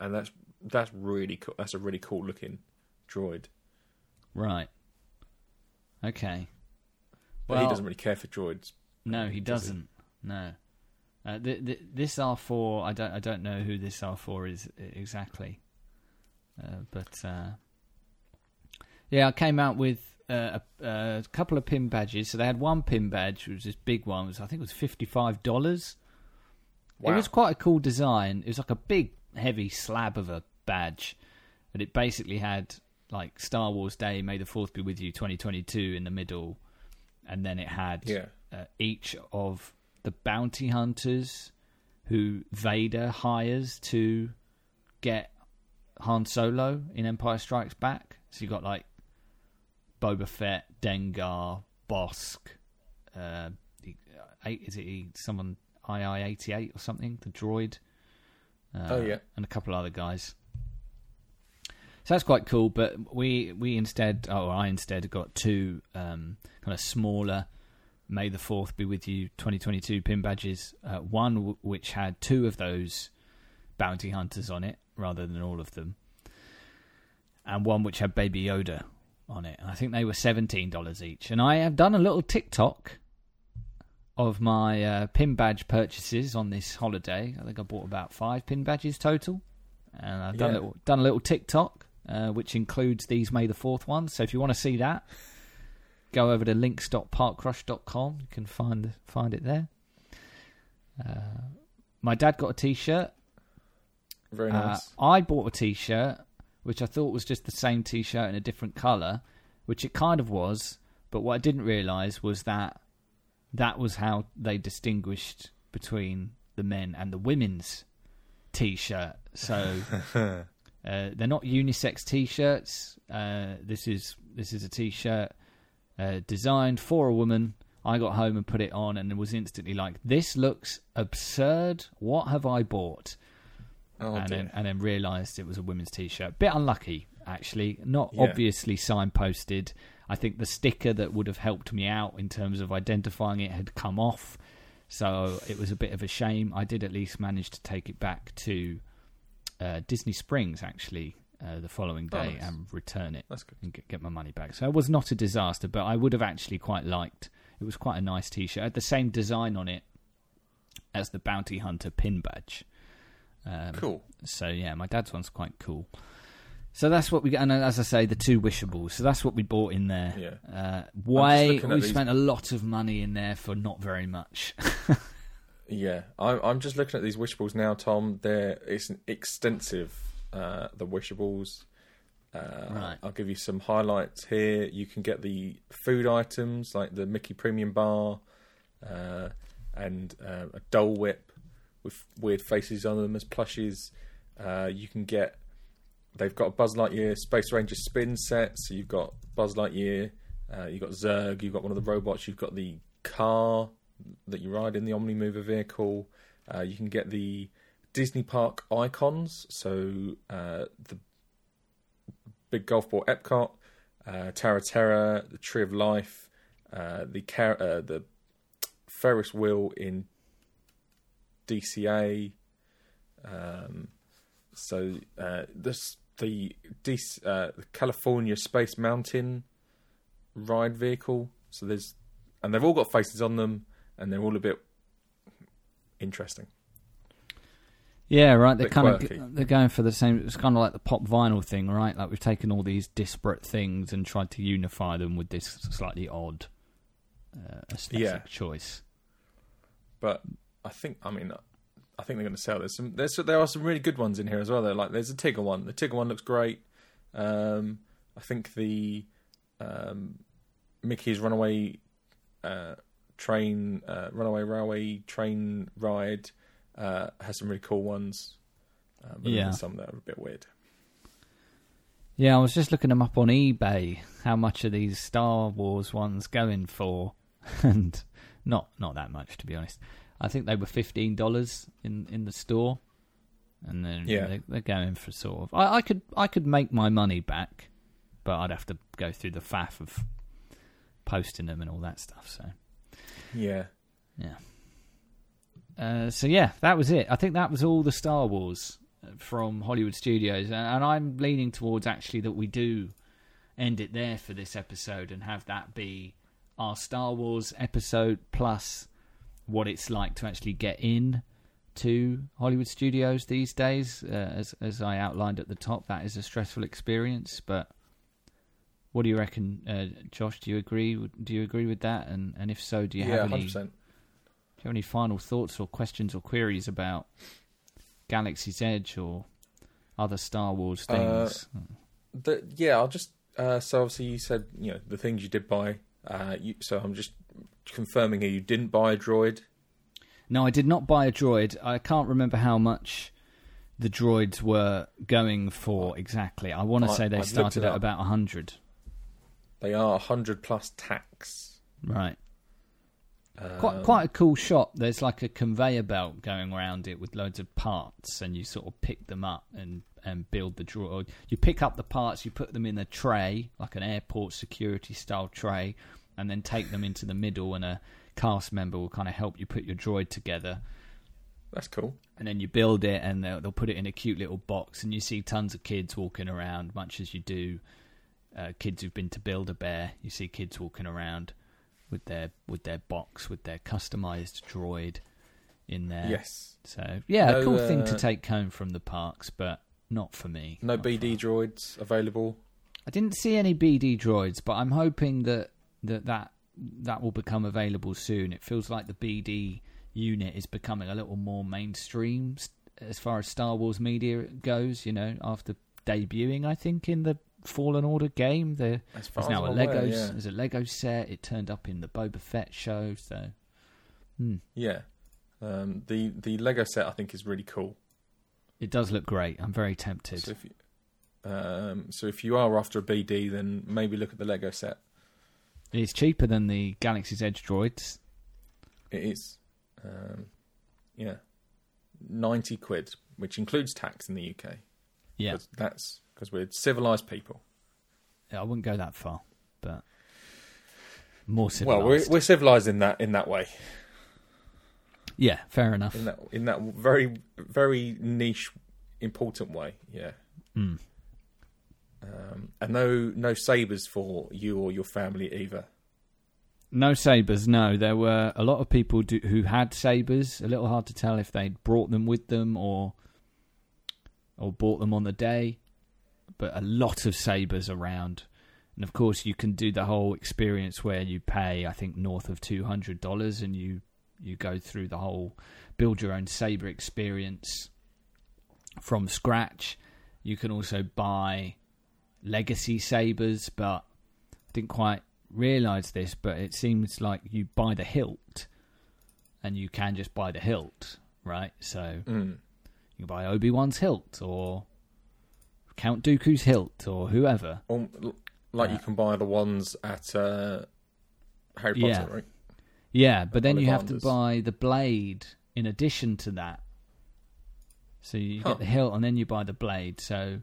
and that's that's really cool. That's a really cool looking droid. Right. Okay. But he doesn't really care for droids. No, he does doesn't. No. Uh, th- th- this R four, I don't, I don't know who this R four is exactly, uh, but uh, yeah, I came out with uh, a, a couple of pin badges. So they had one pin badge, which was this big one, was I think it was fifty five dollars. Wow. It was quite a cool design. It was like a big, heavy slab of a badge, and it basically had like Star Wars Day, May the Fourth be with you, twenty twenty two in the middle, and then it had Yeah. uh, each of the bounty hunters who Vader hires to get Han Solo in Empire Strikes Back. So you got like Boba Fett, Dengar, Bossk, uh, is it someone IG-88 or something? The droid. Uh, Oh, yeah. and a couple other guys. So that's quite cool. But we we instead, or I instead got two um, kind of smaller. May the Fourth be with you. 2022 pin badges. Uh, one w- which had two of those bounty hunters on it, rather than all of them, and one which had Baby Yoda on it. And I think they were seventeen dollars each. And I have done a little TikTok of my uh, pin badge purchases on this holiday. I think I bought about five pin badges total, and I've done Yeah. a little, done a little TikTok, uh, which includes these May the Fourth ones. So if you want to see that, go over to links.parkrush.com. You can find find it there. Uh, my dad got a T-shirt. Very Uh, nice. I bought a T-shirt, which I thought was just the same T-shirt in a different color, which it kind of was. But what I didn't realize was that that was how they distinguished between the men and the women's T-shirt. So uh, they're not unisex T-shirts. Uh, this is this is a T-shirt uh, designed for a woman. I got home and put it on, and was instantly like, "This looks absurd. What have I bought?" oh and then and then realised it was a women's t-shirt. Bit unlucky, actually. Not Yeah. obviously signposted. I think the sticker that would have helped me out in terms of identifying it had come off, so it was a bit of a shame. I did at least manage to take it back to uh, Disney Springs, actually, uh, the following Oh, day nice. and return it That's good. and get, get my money back. So it was not a disaster, but I would have actually quite liked. It was quite a nice T-shirt. It had the same design on it as the Bounty Hunter pin badge. Um, Cool. So yeah, my dad's one's quite cool. So that's what we got, and as I say, the two wishables. So that's what we bought in there. Yeah. Uh, at we these- spent a lot of money in there for not very much. Yeah, I'm, I'm just looking at these wishables now, Tom. There, it's an extensive. Uh, the wishables. Uh, Right. I'll give you some highlights here. You can get the food items like the Mickey Premium Bar uh, and uh, a Dole Whip with weird faces on them as plushies. Uh, you can get. They've got a Buzz Lightyear Space Ranger spin set. So you've got Buzz Lightyear, uh, you've got Zurg, you've got one of the robots, you've got the car that you ride in the Omnimover vehicle. Uh, you can get the Disney Park icons, so uh, the big golf ball Epcot, uh, Tower of Terror, the Tree of Life, uh, the car- uh, the Ferris wheel in DCA. Um, so uh, this the DC, uh, the California Space Mountain ride vehicle. So there's and they've all got faces on them, and they're all a bit interesting. Yeah, right. They're kind quirky. of they're going for the same. It's kind of like the pop vinyl thing, right? Like we've taken all these disparate things and tried to unify them with this slightly odd uh, aesthetic Yeah. choice. But I think, I mean, I think they're going to sell. There's some, there's there are some really good ones in here as well. Though, like there's a Tigger one. The Tigger one looks great. Um, I think the um, Mickey's Runaway uh, train, uh, Runaway Railway train ride uh, has some really cool ones. Uh, but Yeah. some that are a bit weird. Yeah, I was just looking them up on eBay. How much are these Star Wars ones going for? and not not that much, to be honest. I think they were fifteen dollars in in the store, and then Yeah. they, they're going for sort of. I, I could I could make my money back, but I'd have to go through the faff of posting them and all that stuff. So Yeah, yeah. Uh, so yeah, that was it. I think that was all the Star Wars uh, from Hollywood Studios, and, and I'm leaning towards actually that we do end it there for this episode and have that be our Star Wars episode plus what it's like to actually get in to Hollywood Studios these days. Uh, as as I outlined at the top, that is a stressful experience. But what do you reckon, uh, Josh? Do you agree? Do you agree with that? And and if so, do you yeah, have any? hundred Do you have any final thoughts or questions or queries about Galaxy's Edge or other Star Wars Uh, things? The, yeah, I'll just. Uh, so obviously you said you know the things you did buy. Uh, you, so I'm just confirming here you didn't buy a droid. no, I did not buy a droid. I can't remember how much the droids were going for exactly. I want to I- say they I've started at about a hundred. They are hundred plus tax. Right. Um, Quite quite a cool shot. There's like a conveyor belt going around it with loads of parts, and you sort of pick them up and and build the droid. You pick up the parts, you put them in a tray, like an airport security style tray, and then take them into the middle, and a cast member will kind of help you put your droid together. That's cool. And then you build it, and they'll, they'll put it in a cute little box, and you see tons of kids walking around, much as you do uh, kids who've been to Build a Bear. You see kids walking around with their with their box with their customized droid in there. Yes. So yeah, a No, cool thing to uh, take home from the parks, but not for me. No BD droids available. I didn't see any BD droids, but I'm hoping that that that that will become available soon. It feels like the BD unit is becoming a little more mainstream as far as Star Wars media goes. You know, after debuting, I think in the Fallen Order game, there there's now a Lego aware, yeah. there's a Lego set. It turned up in the Boba Fett show, so hmm, Yeah. Um, the the Lego set I think is really cool. it does look great. I'm very tempted. So if you, um, so if you are after a BD, then maybe look at the Lego set. It's cheaper than the Galaxy's Edge droids. It is, um, yeah, ninety quid, which includes tax in the UK. Yeah, that's because we're civilized people. Yeah, I wouldn't go that far, but more Well, civilized. we're we're civilized in that in that way, yeah, fair enough. in that in that very very niche important way. Yeah. Mm. Um, and no no sabers for you or your family either. No sabers. No, there were a lot of people do, who had sabers. A little hard to tell if they'd brought them with them or or bought them on the day, but a lot of sabers around. And of course, you can do the whole experience where you pay, I think, north of two hundred dollars, and you you go through the whole build your own saber experience from scratch. You can also buy legacy sabers, but I didn't quite realize this, but it seems like you buy the hilt, and you can just buy the hilt, right? So Mm. you can buy Obi Wan's hilt or Count Dooku's hilt or whoever. Or, like you Uh, can buy the ones at uh, Harry Potter, Yeah. right? Yeah, but then you have to buy the blade in addition to that. So you Huh. get the hilt and then you buy the blade. So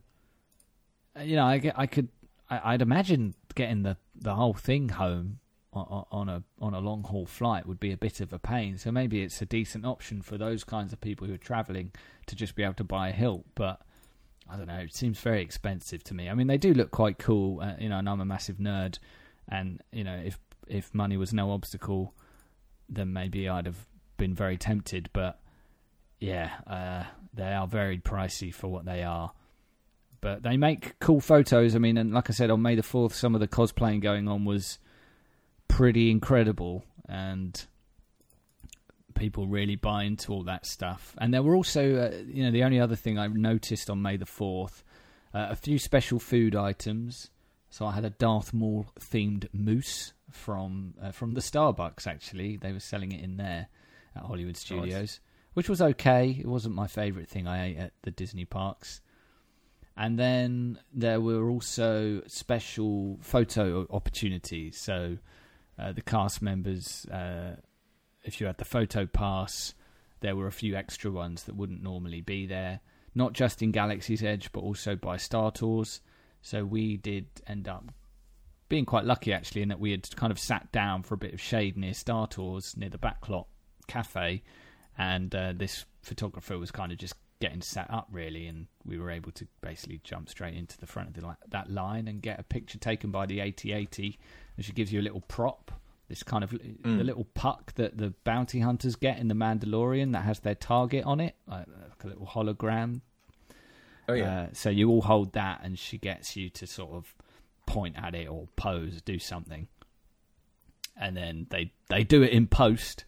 uh, you know, I get, I could, I, I'd imagine getting the the whole thing home on, on a on a long haul flight would be a bit of a pain. So maybe it's a decent option for those kinds of people who are traveling to just be able to buy a hilt, but. I don't know. It seems very expensive to me. I mean, they do look quite cool, uh, you know. And I'm a massive nerd, and you know, if if money was no obstacle, then maybe I'd have been very tempted. But yeah, uh, they are very pricey for what they are. But they make cool photos. I mean, and like I said, on May the Fourth, some of the cosplaying going on was pretty incredible, and people really buy into all that stuff. And there were also, uh, you know, the only other thing I noticed on May the Fourth, uh, a few special food items. So I had a Darth Maul themed mousse from uh, from the Starbucks. Actually, they were selling it in there at Hollywood Studios, which was okay. It wasn't my favourite thing I ate at the Disney parks. And then there were also special photo opportunities. So uh, the cast members, uh, if you had the photo pass, there were a few extra ones that wouldn't normally be there. Not just in Galaxy's Edge, but also by Star Tours. So we did end up being quite lucky actually in that we had kind of sat down for a bit of shade near Star Tours, near the Backlot Cafe, and uh, this photographer was kind of just getting set up really, and we were able to basically jump straight into the front of the, that line and get a picture taken by the AT-AT, and she gives you a little prop. This kind of the little puck that the bounty hunters get in the Mandalorian that has their target on it, like, like a little hologram. Oh yeah. uh, so you all hold that, and she gets you to sort of point at it or pose, do something, and then they they do it in post,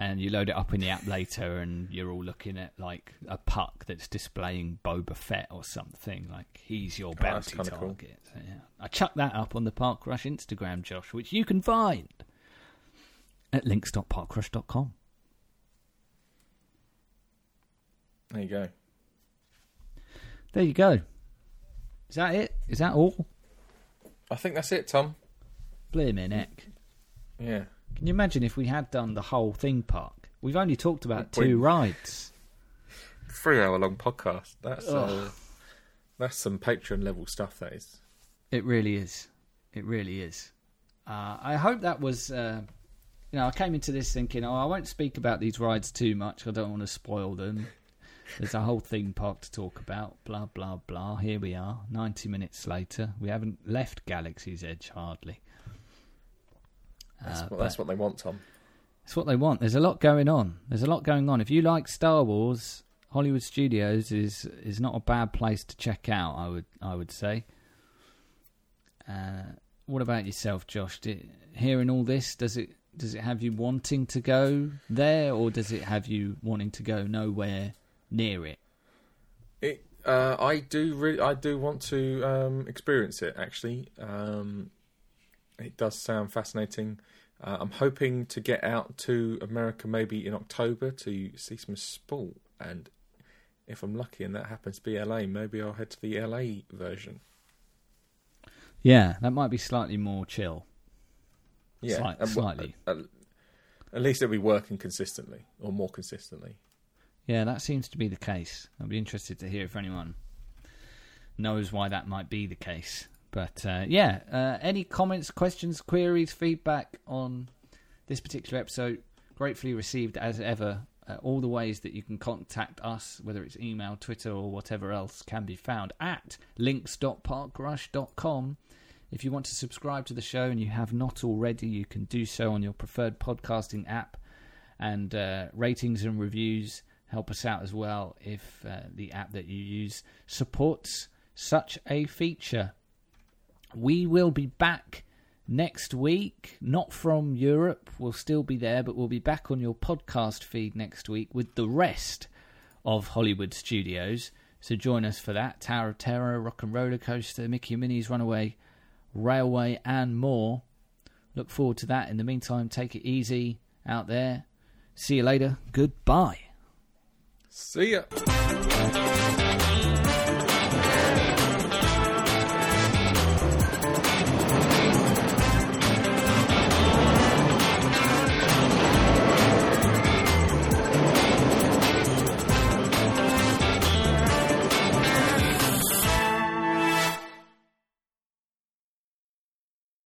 and you load it up in the app later, and you're all looking at like a puck that's displaying Boba Fett or something. Like he's your Oh, bounty cool. target. So, yeah, I chucked that up on the Park Crush Instagram, Josh, which you can find at links.parkrush.com. there you go. There you go. Is that it? Is that all? I think that's it, Tom. Blimey neck. Yeah. Can you imagine if we had done the whole theme park? We've only talked about two rides. Three hour long podcast. That's uh, that's some Patreon level stuff. That is. It really is. It really is. Uh, I hope that was. Uh, you know, I came into this thinking, oh, I won't speak about these rides too much. I don't want to spoil them. There's a whole theme park to talk about. Blah blah blah. Here we are, 90 minutes later. We haven't left Galaxy's Edge hardly. That's, Uh, what, that's what they want, Tom. It's what they want. There's a lot going on. There's a lot going on. If you like Star Wars, Hollywood Studios is is not a bad place to check out. I would I would say. Uh, what about yourself, Josh? Did, hearing all this, does it does it have you wanting to go there, or does it have you wanting to go nowhere near it? It. Uh, I do. Re- I do want to um, experience it. Actually, um, it does sound fascinating. Uh, I'm hoping to get out to America maybe in October to see some sport, and if I'm lucky and that happens to be LA, maybe I'll head to the LA version. Yeah, that might be slightly more chill. Yeah, Slight- uh, well, slightly. At, at least it'll be working consistently or more consistently. Yeah, that seems to be the case. I'd be interested to hear if anyone knows why that might be the case. But uh, yeah, uh, any comments, questions, queries, feedback on this particular episode? Gratefully received as ever uh, all the ways that you can contact us, whether it's email, Twitter, or whatever else, can be found at links.parkrush.com. If you want to subscribe to the show and you have not already, you can do so on your preferred podcasting app. And uh, ratings and reviews help us out as well if uh, the app that you use supports such a feature. We will be back next week, not from Europe. We'll still be there, but we'll be back on your podcast feed next week with the rest of Hollywood Studios. So join us for that Tower of Terror, Rock and Roller Coaster, Mickey and Minnie's Runaway Railway, and more. Look forward to that. In the meantime, take it easy out there. See you later. Goodbye. See ya.